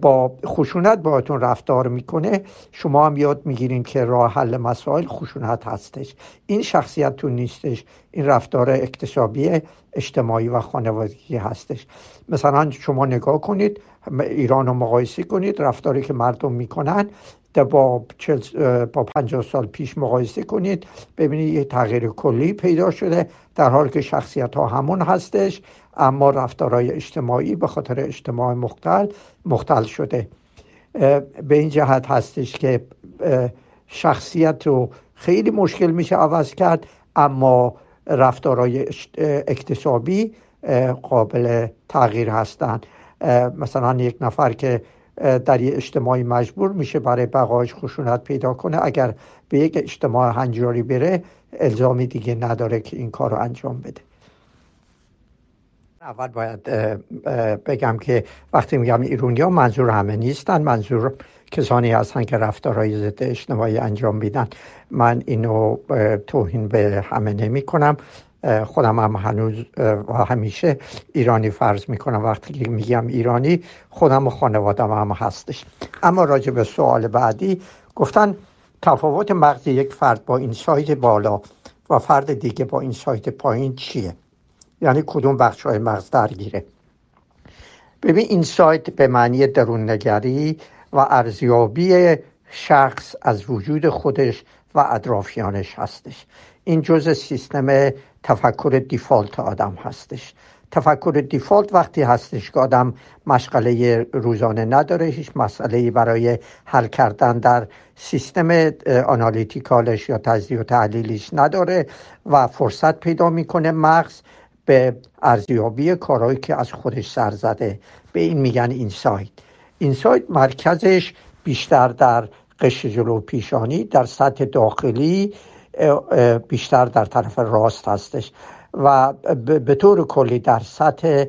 با خشونت باهاتون رفتار می‌کنه شما هم یاد می‌گیرین که راه حل مسائل خشونت هستش. این شخصیتتون نیستش. این رفتار اکتسابی اجتماعی و خانوادگی هستش. مثلا شما نگاه کنید ایران رو مقایسه کنید رفتاری که مردم می‌کنن با, با 50 سال پیش مقایسه کنید ببینید یه تغییر کلی پیدا شده در حالی که شخصیت ها همون هستش اما رفتارهای اجتماعی به خاطر اجتماع مختل مختل شده. به این جهت هستش که شخصیت رو خیلی مشکل میشه عوض کرد اما رفتارهای اکتسابی قابل تغییر هستند مثلا یک نفر که در یه اجتماعی مجبور میشه برای بقایش خشونت پیدا کنه. اگر به یک اجتماع هنجاری بره الزامی دیگه نداره که این کار رو انجام بده. اول باید بگم که وقتی میگم ایرونی ها منظور همه نیستن. منظور کسانی هستن که رفتارهای ضد اجتماعی انجام میدن. من اینو توهین به همه نمی کنم خودم هم هنوز و همیشه ایرانی فرض می‌کنم. وقتی میگم ایرانی خودم و خانوادم هم هستش. اما راجع به سوال بعدی گفتن تفاوت مغز یک فرد با این سایت بالا و فرد دیگه با این سایت پایین چیه؟ یعنی کدوم بخش های مغز درگیره؟ ببین این سایت به معنی درون نگری و ارزیابی شخص از وجود خودش و اطرافیانش هستش. این جزء سیستم تفکر دیفالت آدم هستش. تفکر دیفالت وقتی هستش که آدم مشغله روزانه نداره هیچ مسئله برای حل کردن در سیستم آنالیتیکالش یا تجزیه و تحلیلیش نداره و فرصت پیدا می‌کنه مغز به ارزیابی کارهایی که از خودش سر زده. به این میگن insight. insight مرکزش بیشتر در قشر جلو پیشانی در سطح داخلی بیشتر در طرف راست هستش و به طور کلی در سطح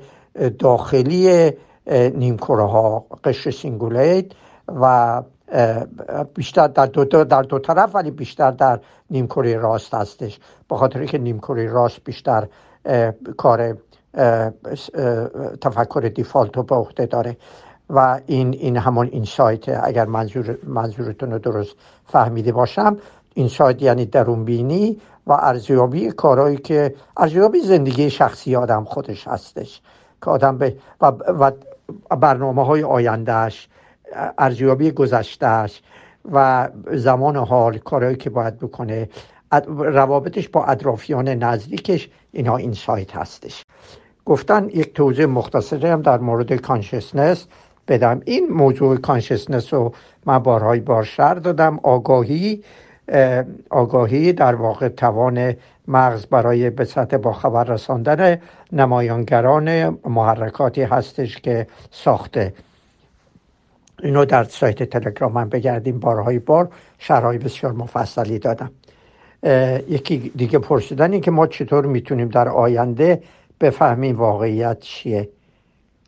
داخلی نیمکره ها قشر cingulate و بیشتر در دو, در دو طرف ولی بیشتر در نیمکره راست هستش. به خاطر که نیمکره راست بیشتر کار تفکر دیفالت رو به عهده داره و این این همون این سایت اگر منظور منظورتون رو درست فهمیده باشم این سایت یعنی درون بینی و ارزیابی کارهایی که ارزیابی زندگی شخصی آدم خودش هستش. که آدم به و, و برنامه های آیندهش ارزیابی گذشتهش و زمان حال کارهایی که باید بکنه روابطش با اطرافیان نزدیکش اینا این سایت هستش. گفتن یک توضیح مختصری هم در مورد کانشسنس بدم. این موضوع کانشسنس رو من بارهای بار شر دادم. آگاهی آگاهی در واقع توان مغز برای به سطح با خبر رساندن نمایانگران محرکاتی هستش که ساخته. اینو در سایت تلگرام من بگردیم. بارهای بار شرای بسیار مفصلی دادم. یکی دیگه پرسیدن این که ما چطور می‌تونیم در آینده بفهمیم واقعیت چیه؟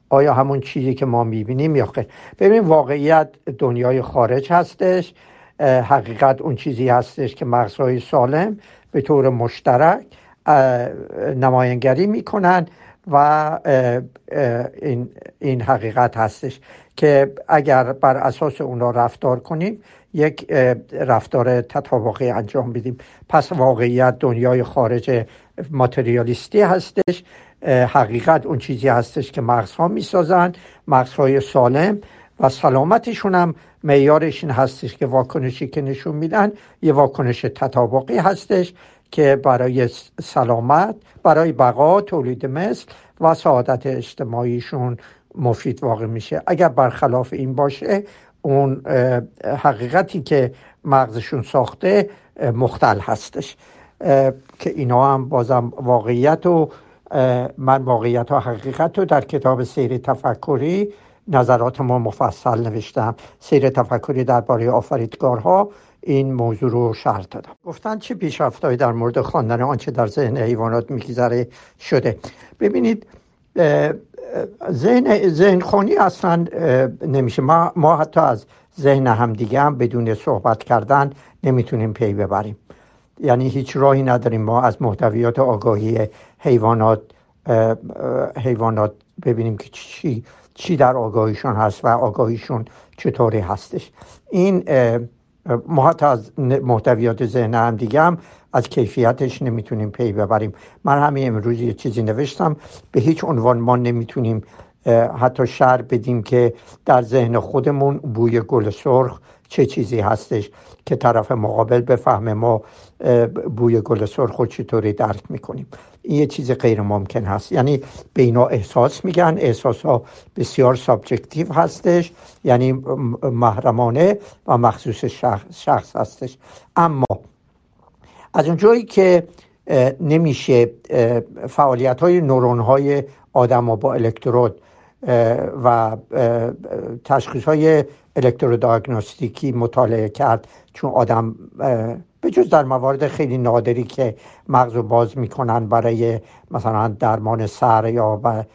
آیا همون چیزی که ما می‌بینیم یا خیر؟ ببین واقعیت دنیای خارج هستش. حقیقت اون چیزی هستش که مغزهای سالم به طور مشترک نمایانگری می‌کنن و این, این حقیقت هستش که اگر بر اساس اونا رفتار کنیم یک رفتار تطابقی انجام بدیم. پس واقعیت دنیای خارج ماتریالیستی هستش. حقیقت اون چیزی هستش که مغزها می‌سازن. مغزهای سالم و سلامتشون هم معیارش این هستش که واکنشی که نشون میدن یه واکنش تطابقی هستش که برای سلامت برای بقا تولید مثل و سعادت اجتماعیشون مفید واقع میشه. اگر برخلاف این باشه اون حقیقتی که مغزشون ساخته مختل هستش. که اینا هم بازم واقعیت و من واقعیت و حقیقت رو در کتاب سیر تفکری نظرات ما مفصل نوشتم. سیر تفکری درباره آفریدگارها این موضوع رو شرح دادم. گفتن چه پیشرفتهایی در مورد خواندن آنچه در ذهن حیوانات میگذره شده. ببینید ذهن ذهن خونی اصلا نمیشه. ما, ما حتی از ذهن همدیگه هم بدون صحبت کردن نمی‌تونیم پی ببریم. یعنی هیچ راهی نداریم ما از محتویات آگاهی حیوانات حیوانات ببینیم که چی چی در آگاهیشون هست و آگاهیشون چطوری هستش. این ما حتی از محتویات ذهن هم دیگه هم از کیفیتش نمی‌تونیم پی ببریم. من همین امروز یه چیزی نوشتم. به هیچ عنوان ما نمی‌تونیم حتی شرح بدیم که در ذهن خودمون بوی گل سرخ چه چیزی هستش که طرف مقابل بفهمه ما بوی گل سرخ رو چطوری درک می‌کنیم. این یه چیز غیر ممکن هست. یعنی به اینا احساس میگن احساس ها بسیار subjective هستش یعنی محرمانه و مخصوص شخص, هستش. اما از اونجایی که نمیشه فعالیت های نورون های آدم با الکترود و تشخیص های الکترودیاگنوستیکی مطالعه کرد چون آدم به جز در موارد خیلی نادری که مغز رو باز می‌کنن برای مثلا درمان سر یا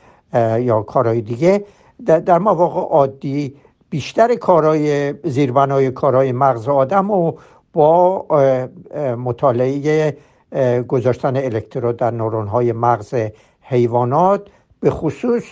یا کارهای دیگه در مواقع عادی بیشتر کارهای زیربنای کارهای مغز آدم و با مطالعه گذاشتن الکترود در نورون های مغز حیوانات به خصوص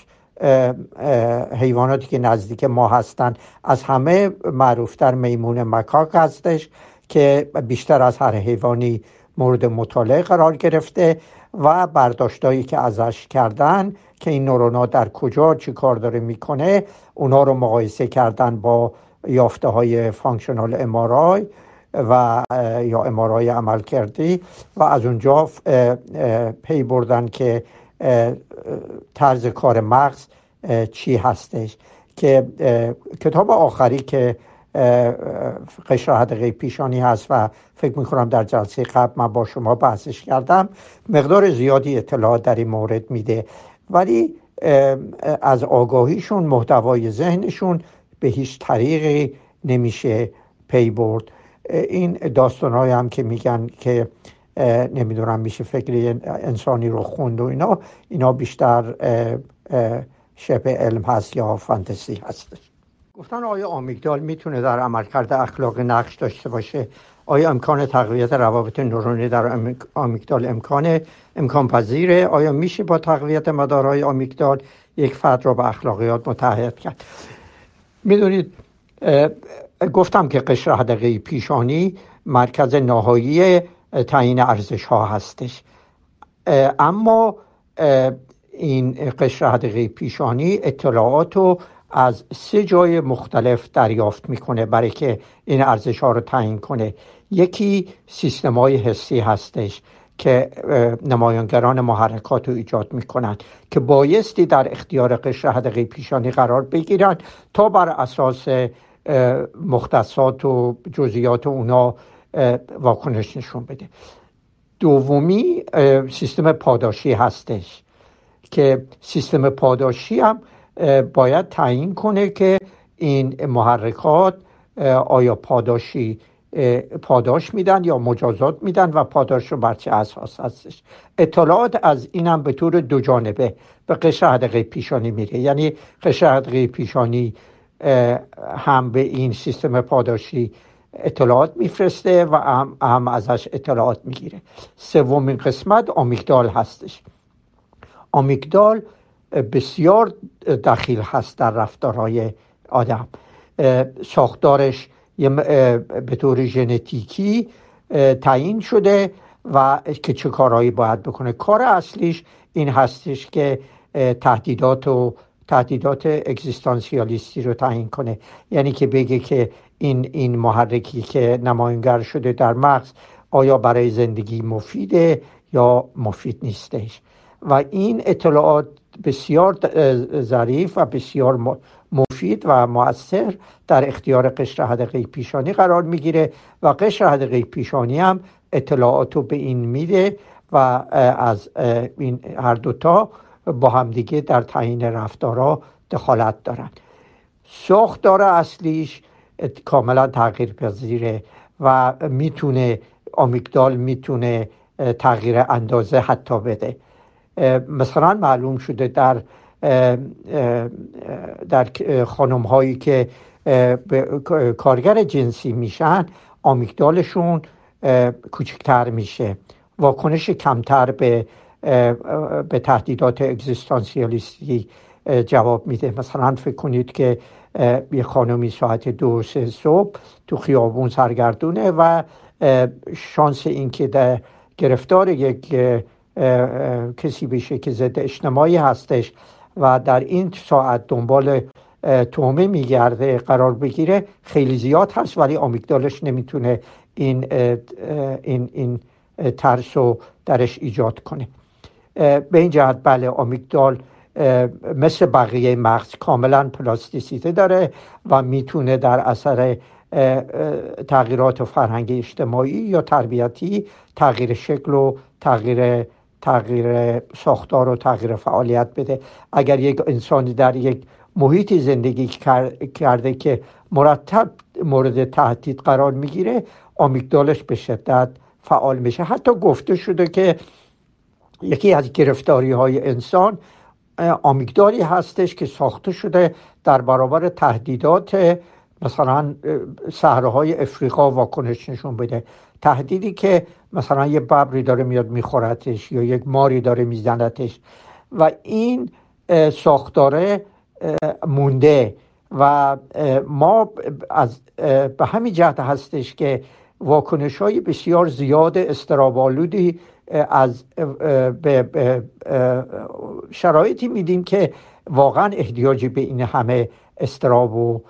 حیواناتی که نزدیک ما هستند از همه معروفتر میمون مکاک هستش. که بیشتر از هر حیوانی مورد مطالعه قرار گرفته و برداشتایی که ازش کردن که این نورونا در کجا چی کار داره می‌کنه اونا رو مقایسه کردن با یافته های functional MRI و یا MRI عملکردی و از اونجا پی بردن که طرز کار مغز چی هستش. که کتاب آخری که قشر حدقه پیشانی هست و فکر می‌کنم در جلسه قبل من با شما بحثش کردم. مقدار زیادی اطلاعات در این مورد میده. ولی از آگاهیشون محتوای ذهنشون به هیچ طریقی نمیشه پی برد. این داستان هم که میگن که نمی‌دونم میشه فکر انسانی رو خوند و اینا اینا بیشتر شبه علم هست یا فانتزی هستش. گفتن آیا آمیگدال می‌تونه در عملکرد اخلاق نقش داشته باشه؟ آیا امکان تقویت روابط نورونی در آمیگدال امکان امکان پذیره آیا میشه با تقویت مدارهای آمیگدال یک فرد را به اخلاقیات متحد کرد؟ می‌دونید گفتم که قشر حدقه پیشانی مرکز نهایی تعیین ارزش ها هستش اما این قشر حدقه پیشانی اطلاعات رو از سه جای مختلف دریافت می‌کنه برای که این ارزش ها رو تعیین کنه. یکی سیستم های حسی هستش که نمایانگران محرکات رو ایجاد می‌کنن که بایستی در اختیار قشر حدقه پیشانی قرار بگیرن تا بر اساس مختصات و جزئیات اونا واکنش نشون بده. دومی سیستم پاداشی هستش که سیستم پاداشی هم باید تعیین کنه که این محرکات آیا پاداشی پاداش میدن یا مجازات میدن و پاداش رو بر چه اساس هستش. اطلاعات از اینم به طور دو جانبه به قشر حدقه پیشانی میره. یعنی قشر حدقه پیشانی هم به این سیستم پاداشی اطلاعات میفرسته و هم, هم ازش اطلاعات می‌گیره. سومین قسمت آمیگدال هستش. آمیگدال بسیار دخیل هست در رفتارهای آدم. ساختارش به طور ژنتیکی تعیین شده و که چه کارهایی باید بکنه. کار اصلیش این هستش که تهدیدات و تهدیدات اگزیستانسیالیستی رو تعیین کنه. یعنی که بگه که این این محرکی که نماینگر شده در مغز آیا برای زندگی مفیده یا مفید نیستش. و این اطلاعات بسیار ظریف و بسیار مفید و مؤثر در اختیار قشر حدقه پیشانی قرار می‌گیره و قشر حدقه پیشانی هم اطلاعات رو به این میده و از این هر دوتا با همدیگه در تعیین رفتارها دخالت دارن. ساختار اصلیش کاملا تغییر پذیره و می‌تونه آمیگدال می‌تونه تغییر اندازه حتی بده. مثلا معلوم شده در در خانم هایی که کارگر جنسی میشن آمیگدالشون کوچکتر میشه. واکنش کمتر به به تهدیدات اگزیستانسیالیستی جواب میده. مثلا فکر کنید که یه خانمی ساعت دو سه صبح تو خیابون سرگردونه و شانس اینکه در گرفتار یک کسی بشه که ضد اجتماعی هستش و در این ساعت دنبال تومه میگرده قرار بگیره خیلی زیاد هست ولی آمیگدالش نمی‌تونه این این این ترس رو درش ایجاد کنه. به این جهت بله آمیگدال مثل بقیه مغز کاملا پلاستیسیته داره و می‌تونه در اثر تغییرات فرهنگ اجتماعی یا تربیتی تغییر شکل و تغییر تغییر ساختار و تغییر فعالیت بده. اگر یک انسانی در یک محیطی زندگی کرده که مرتب مورد تهدید قرار می‌گیره آمیگدالش به شدت فعال میشه. حتی گفته شده که یکی از گرفتاری های انسان آمیگدالی هستش که ساخته شده در برابر تهدیدات مثلا صحراهای افریقا واکنش نشون بده. تهدیدی که مثلا یه ببری داره میاد میخورتش یا یک ماری داره میزنتش و این ساختاره مونده و ما از به همین جهت هستش که واکنش های بسیار زیاد استرابالودی از به شرایطی میدیم که واقعا احتیاجی به این همه استراب و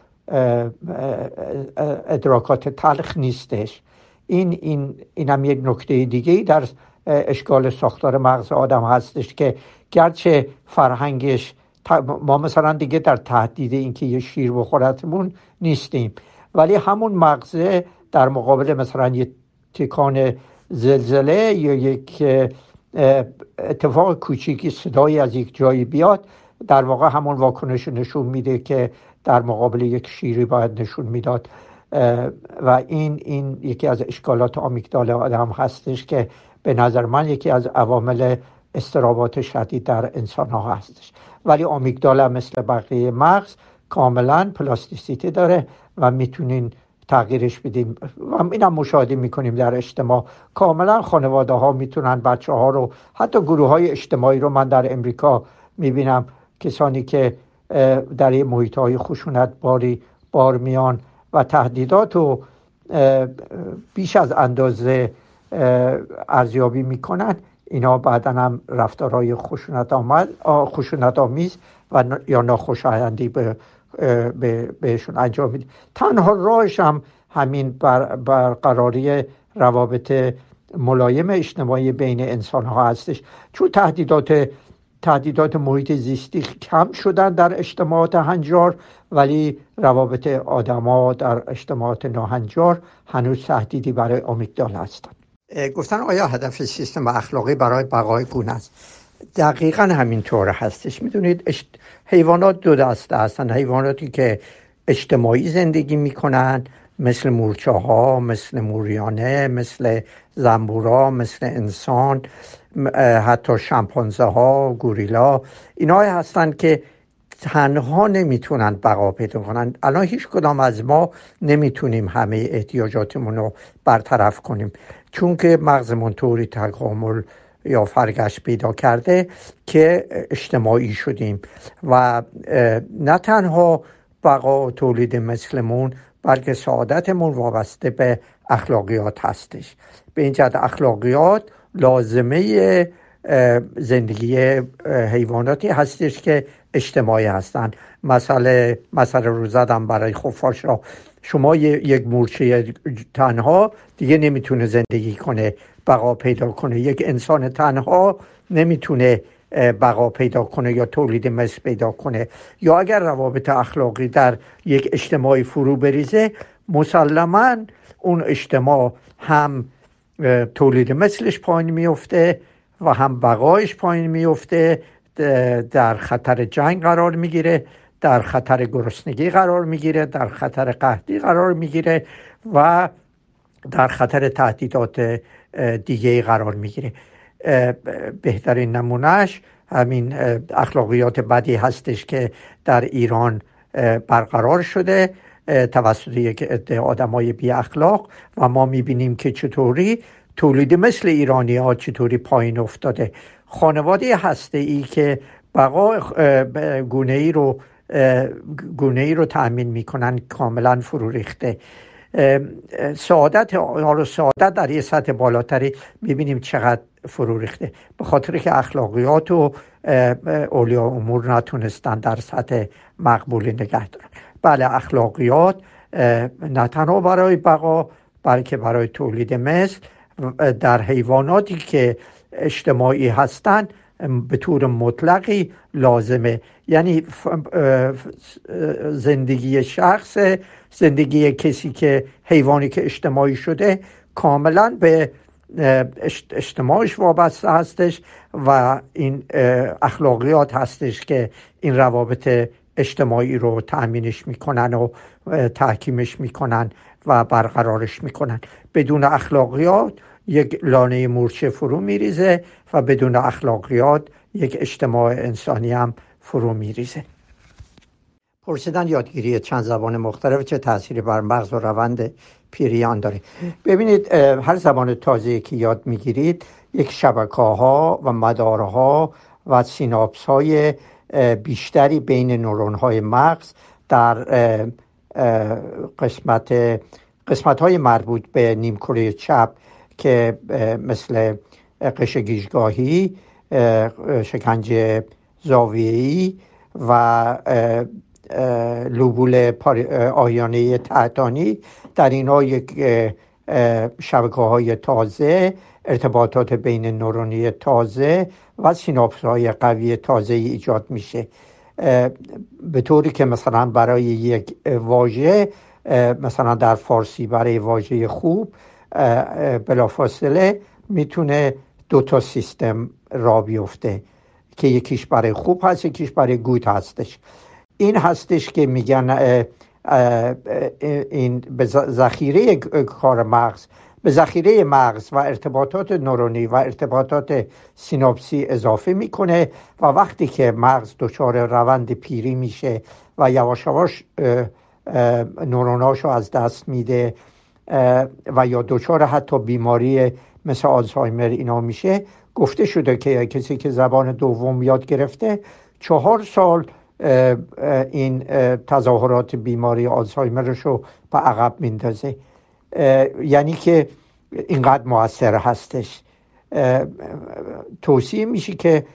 ادراکات تلخ نیستش. این این این هم یک نکته دیگه در اشکال ساختار مغز آدم هستش که گرچه فرهنگش ما مثلا دیگه در تهدید اینکه یه شیر بخورتمون نیستیم ولی همون مغزه در مقابل مثلا یه تکان زلزله یا یک اتفاق کوچیکی صدایی از یک جایی بیاد در واقع همون واکنش نشون میده که در مقابل یک شیری باید نشون می‌داد. و این این یکی از اشکالات آمیگدال آدم هستش که به نظر من یکی از عوامل استرابات شدید در انسان ها هستش. ولی آمیگدال مثل بقیه مغز کاملا پلاستیسیتی داره و می‌تونین تغییرش بدیم و اینم مشاهده می‌کنیم در اجتماع. کاملا خانواده ها می‌تونن بچه ها رو حتی گروه های اجتماعی رو من در امریکا می‌بینم کسانی که در محیط های خشونت باری بار میان و تهدیدات رو بیش از اندازه ارزیابی می‌کنن. اینا بعدا هم رفتارهای خشونت, آمد خشونت آمیز و یا ناخوشایندی به بهشون انجام میده. تنها راهش هم همین بر برقراری روابط ملایم اجتماعی بین انسان ها هستش. چون تهدیدات تهدیدات محیط زیستی کم شدن در اجتماعات هنجار ولی روابط آدما در اجتماعات ناهنجار هنوز تهدیدی برای آمیگدال هستند. گفتن آیا هدف سیستم اخلاقی برای بقای گونه است؟ دقیقا همینطور هستش. می‌دونید حیوانات دو دسته هستن. حیواناتی که اجتماعی زندگی می‌کنن مثل مورچه ها مثل موریانه مثل زنبورا مثل انسان. حتی شمپانزه ها گوریلا اینا هستند که تنها نمی‌تونن بقا پیدا کنن. الان هیچ کدام از ما نمی‌تونیم همه احتیاجاتمون رو برطرف کنیم. چون که مغزمون طوری تکامل یا فرگشت پیدا کرده که اجتماعی شدیم. و نه تنها بقا و تولید مثلمون بلکه سعادتمون وابسته به اخلاقیات هستش. به این جهت اخلاقیات لازمه زندگی حیواناتی هستش که اجتماعی هستند مسئله مسئله رو زدم برای خفاش را شما یک مورچه تنها دیگه نمی‌تونه زندگی کنه بقا پیدا کنه. یک انسان تنها نمی‌تونه بقا پیدا کنه یا تولید مثل پیدا کنه. یا اگر روابط اخلاقی در یک اجتماعی فرو بریزه مسلما اون اجتماع هم تولید مثلش پایین میفته و هم بقایش پایین میفته در خطر جنگ قرار می‌گیره در خطر گرسنگی قرار می‌گیره در خطر قحطی قرار می‌گیره و در خطر تهدیدات دیگه قرار می‌گیره. بهترین نمونهش همین اخلاقیات بدی هستش که در ایران برقرار شده. توسط یک عده آدمای بی اخلاق و ما می‌بینیم که چطوری تولید مثل ایرانی ها چطوری پایین افتاده. خانواده هسته ای که بقا گونه ای رو گونه ای رو تأمین می‌کنن کاملا فرو ریخته سعادت حالا سعادت در یه سطح بالاتری می‌بینیم چقدر فرو ریخته به خاطر که اخلاقیات و اولیاء امور نتونستن در سطح مقبولی نگه دارن. بله اخلاقیات نه تنها برای بقا بلکه برای تولید مثل در حیواناتی که اجتماعی هستند به طور مطلقی لازمه. یعنی زندگی شخص زندگی کسی که حیوانی که اجتماعی شده کاملا به اجتماعش وابسته هستش و این اخلاقیات هستش که این روابط اجتماعی رو تأمینش می‌کنن و تحکیمش می‌کنن و برقرارش می‌کنن. بدون اخلاقیات یک لانه مورچه فرو میریزه و بدون اخلاقیات یک اجتماع انسانی هم فرو میریزه. پرسیدن یادگیری چند زبان مختلف چه تاثیری بر مغز و روند پیریان داره. ببینید هر زبان تازه که یاد می‌گیرید یک شبکه ها و مدارها و سیناپس های بیشتری بین نورون های مغز در قسمت قسمت های مربوط به نیمکره چپ که مثل قش گیشگاهی شکنج زاویه‌ای و لوبول آیانه تحتانی در اینها یک شبکه های تازه ارتباطات بین نورونی تازه و سیناپس های قوی تازه ایجاد میشه. به طوری که مثلا برای یک واژه مثلا در فارسی برای واژه خوب بلافاصله می‌تونه دو تا سیستم را بیفته که یکیش برای خوب هست یکیش برای گود هستش. این هستش که میگن این به ذخیره کار مغز به ذخیره مغز و ارتباطات نورونی و ارتباطات سیناپسی اضافه می‌کنه و وقتی که مغز دچار روند پیری میشه و یواش یواش نوروناشو از دست میده و یا دچار حتی بیماری مثل آلزایمر اینا میشه گفته شده که کسی که زبان دوم یاد گرفته چهار سال این تظاهرات بیماری آلزایمرش رو به عقب میندازه. یعنی که اینقدر موثر هستش. توصیه میشه که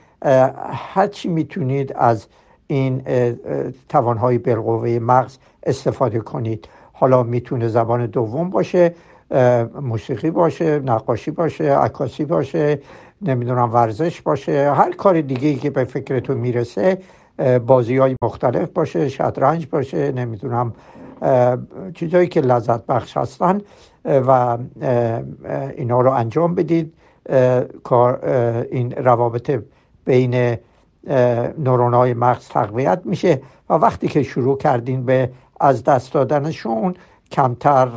هرچی می‌تونید از این توانهای بالقوه مغز استفاده کنید. حالا می‌تونه زبان دوم باشه موسیقی باشه نقاشی باشه عکاسی باشه نمی‌دونم ورزش باشه هر کار دیگه که به فکرتون می‌رسه بازی های مختلف باشه شطرنج باشه نمی‌دونم چیزهایی که لذت بخش هستن و اینا رو انجام بدید. کار این روابط بین نورون های مغز تقویت میشه و وقتی که شروع کردین به از دست دادنشون کمتر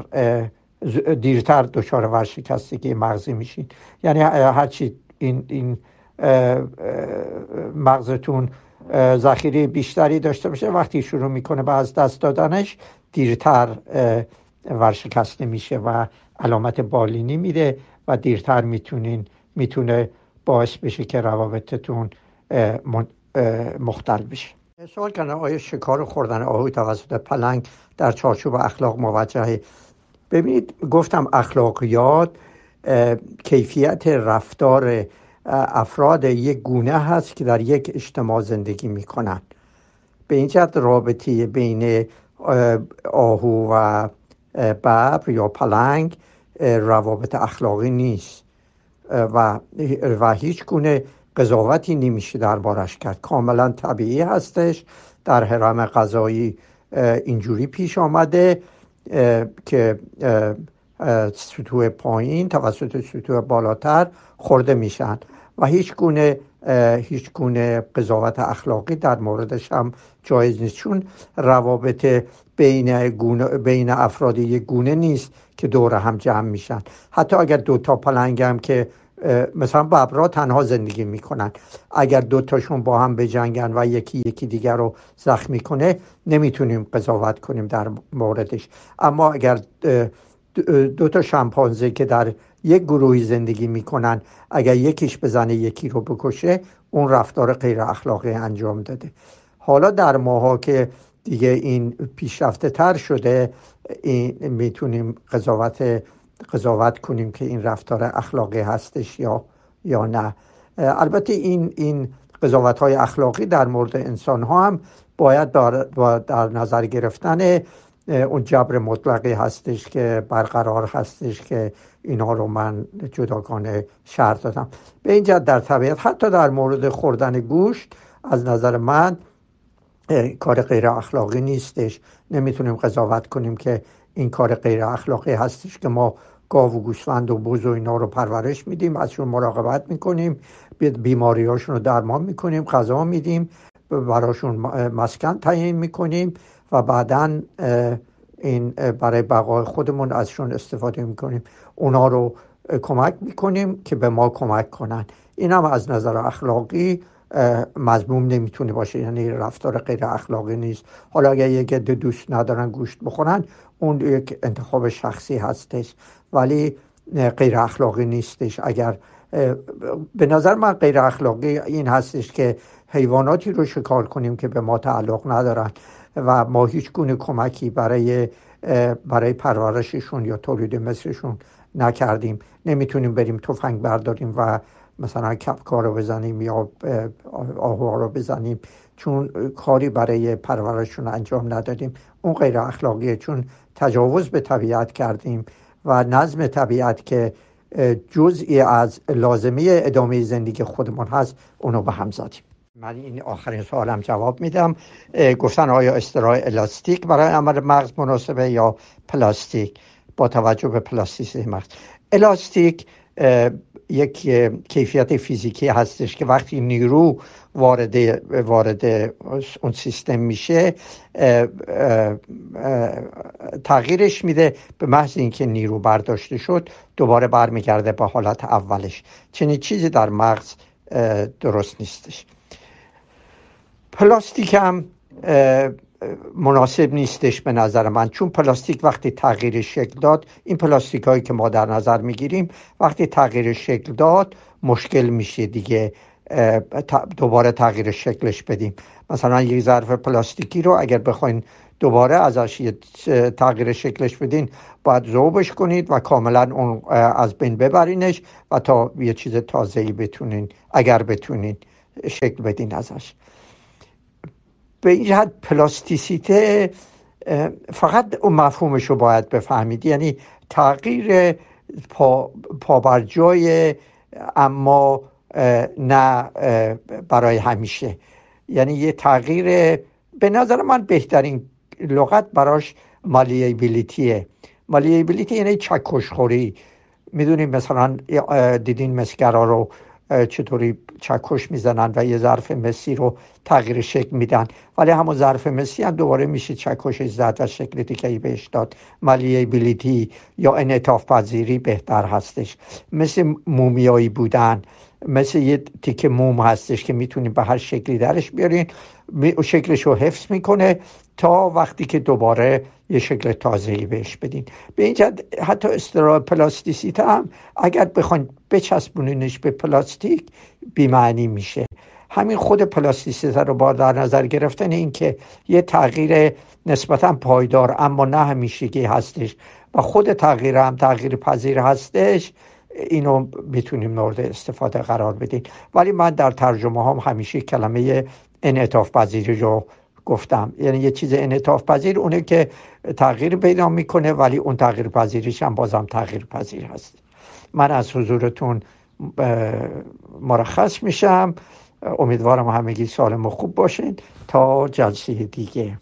دیرتر دچار ورشکستگی مغزی میشین. یعنی هرچی این, این مغزتون ذخیره بیشتری داشته باشه وقتی شروع می‌کنه به از دست دادنش دیرتر ورشکسته میشه و علامت بالینی میده و دیرتر می‌تونین می‌تونه باعث بشه که روابطتون مختل بشه. سوال کردن آیا شکار خوردن آهوی توسط پلنگ در چارچوب اخلاق موجهه ببینید گفتم اخلاقیات کیفیت رفتار افراد یک گونه هست که در یک اجتماع زندگی می‌کنن. به این جهت رابطه بین آهو و ببر یا پلنگ روابط اخلاقی نیست. و, و هیچ گونه قضاوتی نمیشه دربارش کرد. کاملا طبیعی هستش. در حرم غذایی اینجوری پیش آمده که سطوح پایین توسط سطوح بالاتر خورده میشن. و هیچ گونه هیچ گونه قضاوت اخلاقی در موردش هم جایز نیست. چون روابط بین, بین افراد یک گونه نیست که دور هم جمع میشن. حتی اگر دو تا پلنگ هم که مثلا ببرا تنها زندگی می‌کنن. اگر دو تاشون با هم بجنگن و یکی یکی دیگر رو زخمی کنه نمی‌تونیم قضاوت کنیم در موردش. اما اگر دو تا شمپانزه که در یک گروهی زندگی می‌کنن. اگر یکیش بزنه یکی رو بکشه اون رفتار غیر اخلاقی انجام داده. حالا در ماها که دیگه این پیشرفته تر شده این می‌تونیم قضاوت قضاوت کنیم که این رفتار اخلاقی هستش یا یا نه. البته این این قضاوت های اخلاقی در مورد انسان ها هم باید در نظر گرفتن اون جبر مطلقی هستش که برقرار هستش که اینا رو من جداگانه شرط دادم. به اینجا در طبیعت حتی در مورد خوردن گوشت از نظر من کار غیر اخلاقی نیستش. نمی‌تونیم قضاوت کنیم که این کار غیر اخلاقی هستش که ما گاو و گوسفند و بوز و اینا رو پرورش میدیم ازشون مراقبت می‌کنیم بیماریاشون رو درمان می‌کنیم غذا میدیم براشون مسکن تعیین می‌کنیم. و بعدا این برای بقای خودمون ازشون استفاده می‌کنیم. اونا رو کمک می‌کنیم که به ما کمک کنن. این هم از نظر اخلاقی مضموم نمی‌تونه باشه. یعنی رفتار غیر اخلاقی نیست. حالا اگر یک عده دوست ندارن گوشت بخورن اون یک انتخاب شخصی هستش. ولی غیر اخلاقی نیستش. اگر به نظر من غیر اخلاقی این هستش که حیواناتی رو شکار کنیم که به ما تعلق ندارن. و ما هیچ گونه کمکی برای برای پرورششون یا تولید مثلشون نکردیم. نمی‌تونیم بریم تفنگ برداریم و مثلا کپکار رو بزنیم یا آهوها رو بزنیم. چون کاری برای پرورششون انجام ندادیم. اون غیر اخلاقیه. چون تجاوز به طبیعت کردیم و نظم طبیعت که جزئی از لازمه ادامه زندگی خودمون هست اونو به هم زدیم. من این آخرین سوالم جواب میدم. گفتن آیا استراح الاستیک برای عمل مغز مناسبه یا پلاستیک؟ با توجه به plasticity مغز. الاستیک یک کیفیت فیزیکی هستش که وقتی نیرو وارد وارد اون سیستم میشه تغییرش میده. به محض اینکه نیرو برداشته شد دوباره برمیگرده به حالت اولش. چنین چیزی در مغز درست نیستش. پلاستیک هم مناسب نیستش به نظر من. چون پلاستیک وقتی تغییر شکل داد این پلاستیک هایی که ما در نظر می‌گیریم وقتی تغییر شکل داد مشکل میشه دیگه دوباره تغییر شکلش بدیم. مثلا یک ظرف پلاستیکی رو اگر بخواین دوباره ازش تغییر شکلش بدین باید ذوبش کنید و کاملا اون از بین ببرینش و تا یه چیز تازه‌ای بتونین اگر بتونین شکل بدین ازش. به این جهت پلاستیسیته فقط اون مفهومش رو باید بفهمید. یعنی تغییر پا, پا جای اما نه برای همیشه. یعنی یه تغییر به نظر من بهترین لغت براش مالیبیلیتیه مالیبیلیتی یعنی چکش خوری می‌دونیم مثلا دیدین مسگرا رو چطوری چکش می‌زنن و یه ظرف مسی رو تغییر شکل میدن. ولی همون ظرف مسی هم دوباره میشه چکشش زد و شکل دیگه بهش داد. مالیبیلیتی یا انعطاف پذیری بهتر هستش. مثل مومیایی بودن مثل یه تیکه موم هستش که می‌تونیم به هر شکلی درش بیارین. شکلش رو حفظ می‌کنه. تا وقتی که دوباره یه شکل تازه‌ای بهش بدین. به اینجا حتی استرا پلاستیسیته هم اگر بخواین بچسبونینش به پلاستیک بیمعنی میشه. همین خود پلاستیسیته رو با در نظر گرفتن این که یه تغییر نسبتا پایدار اما نه همیشگی هستش و خود تغییر هم تغییر پذیر هستش اینو می‌تونیم مورد استفاده قرار بدیم ولی من در ترجمه هم همیشه کلمه انعطاف پذیری رو گفتم. یعنی یه چیز انعطاف پذیر اونه که تغییر پیدا می‌کنه ولی اون تغییر پذیریش هم بازم تغییر پذیر هست. من از حضورتون مرخص میشم. امیدوارم همگی سالم و خوب باشین. تا جلسه دیگه.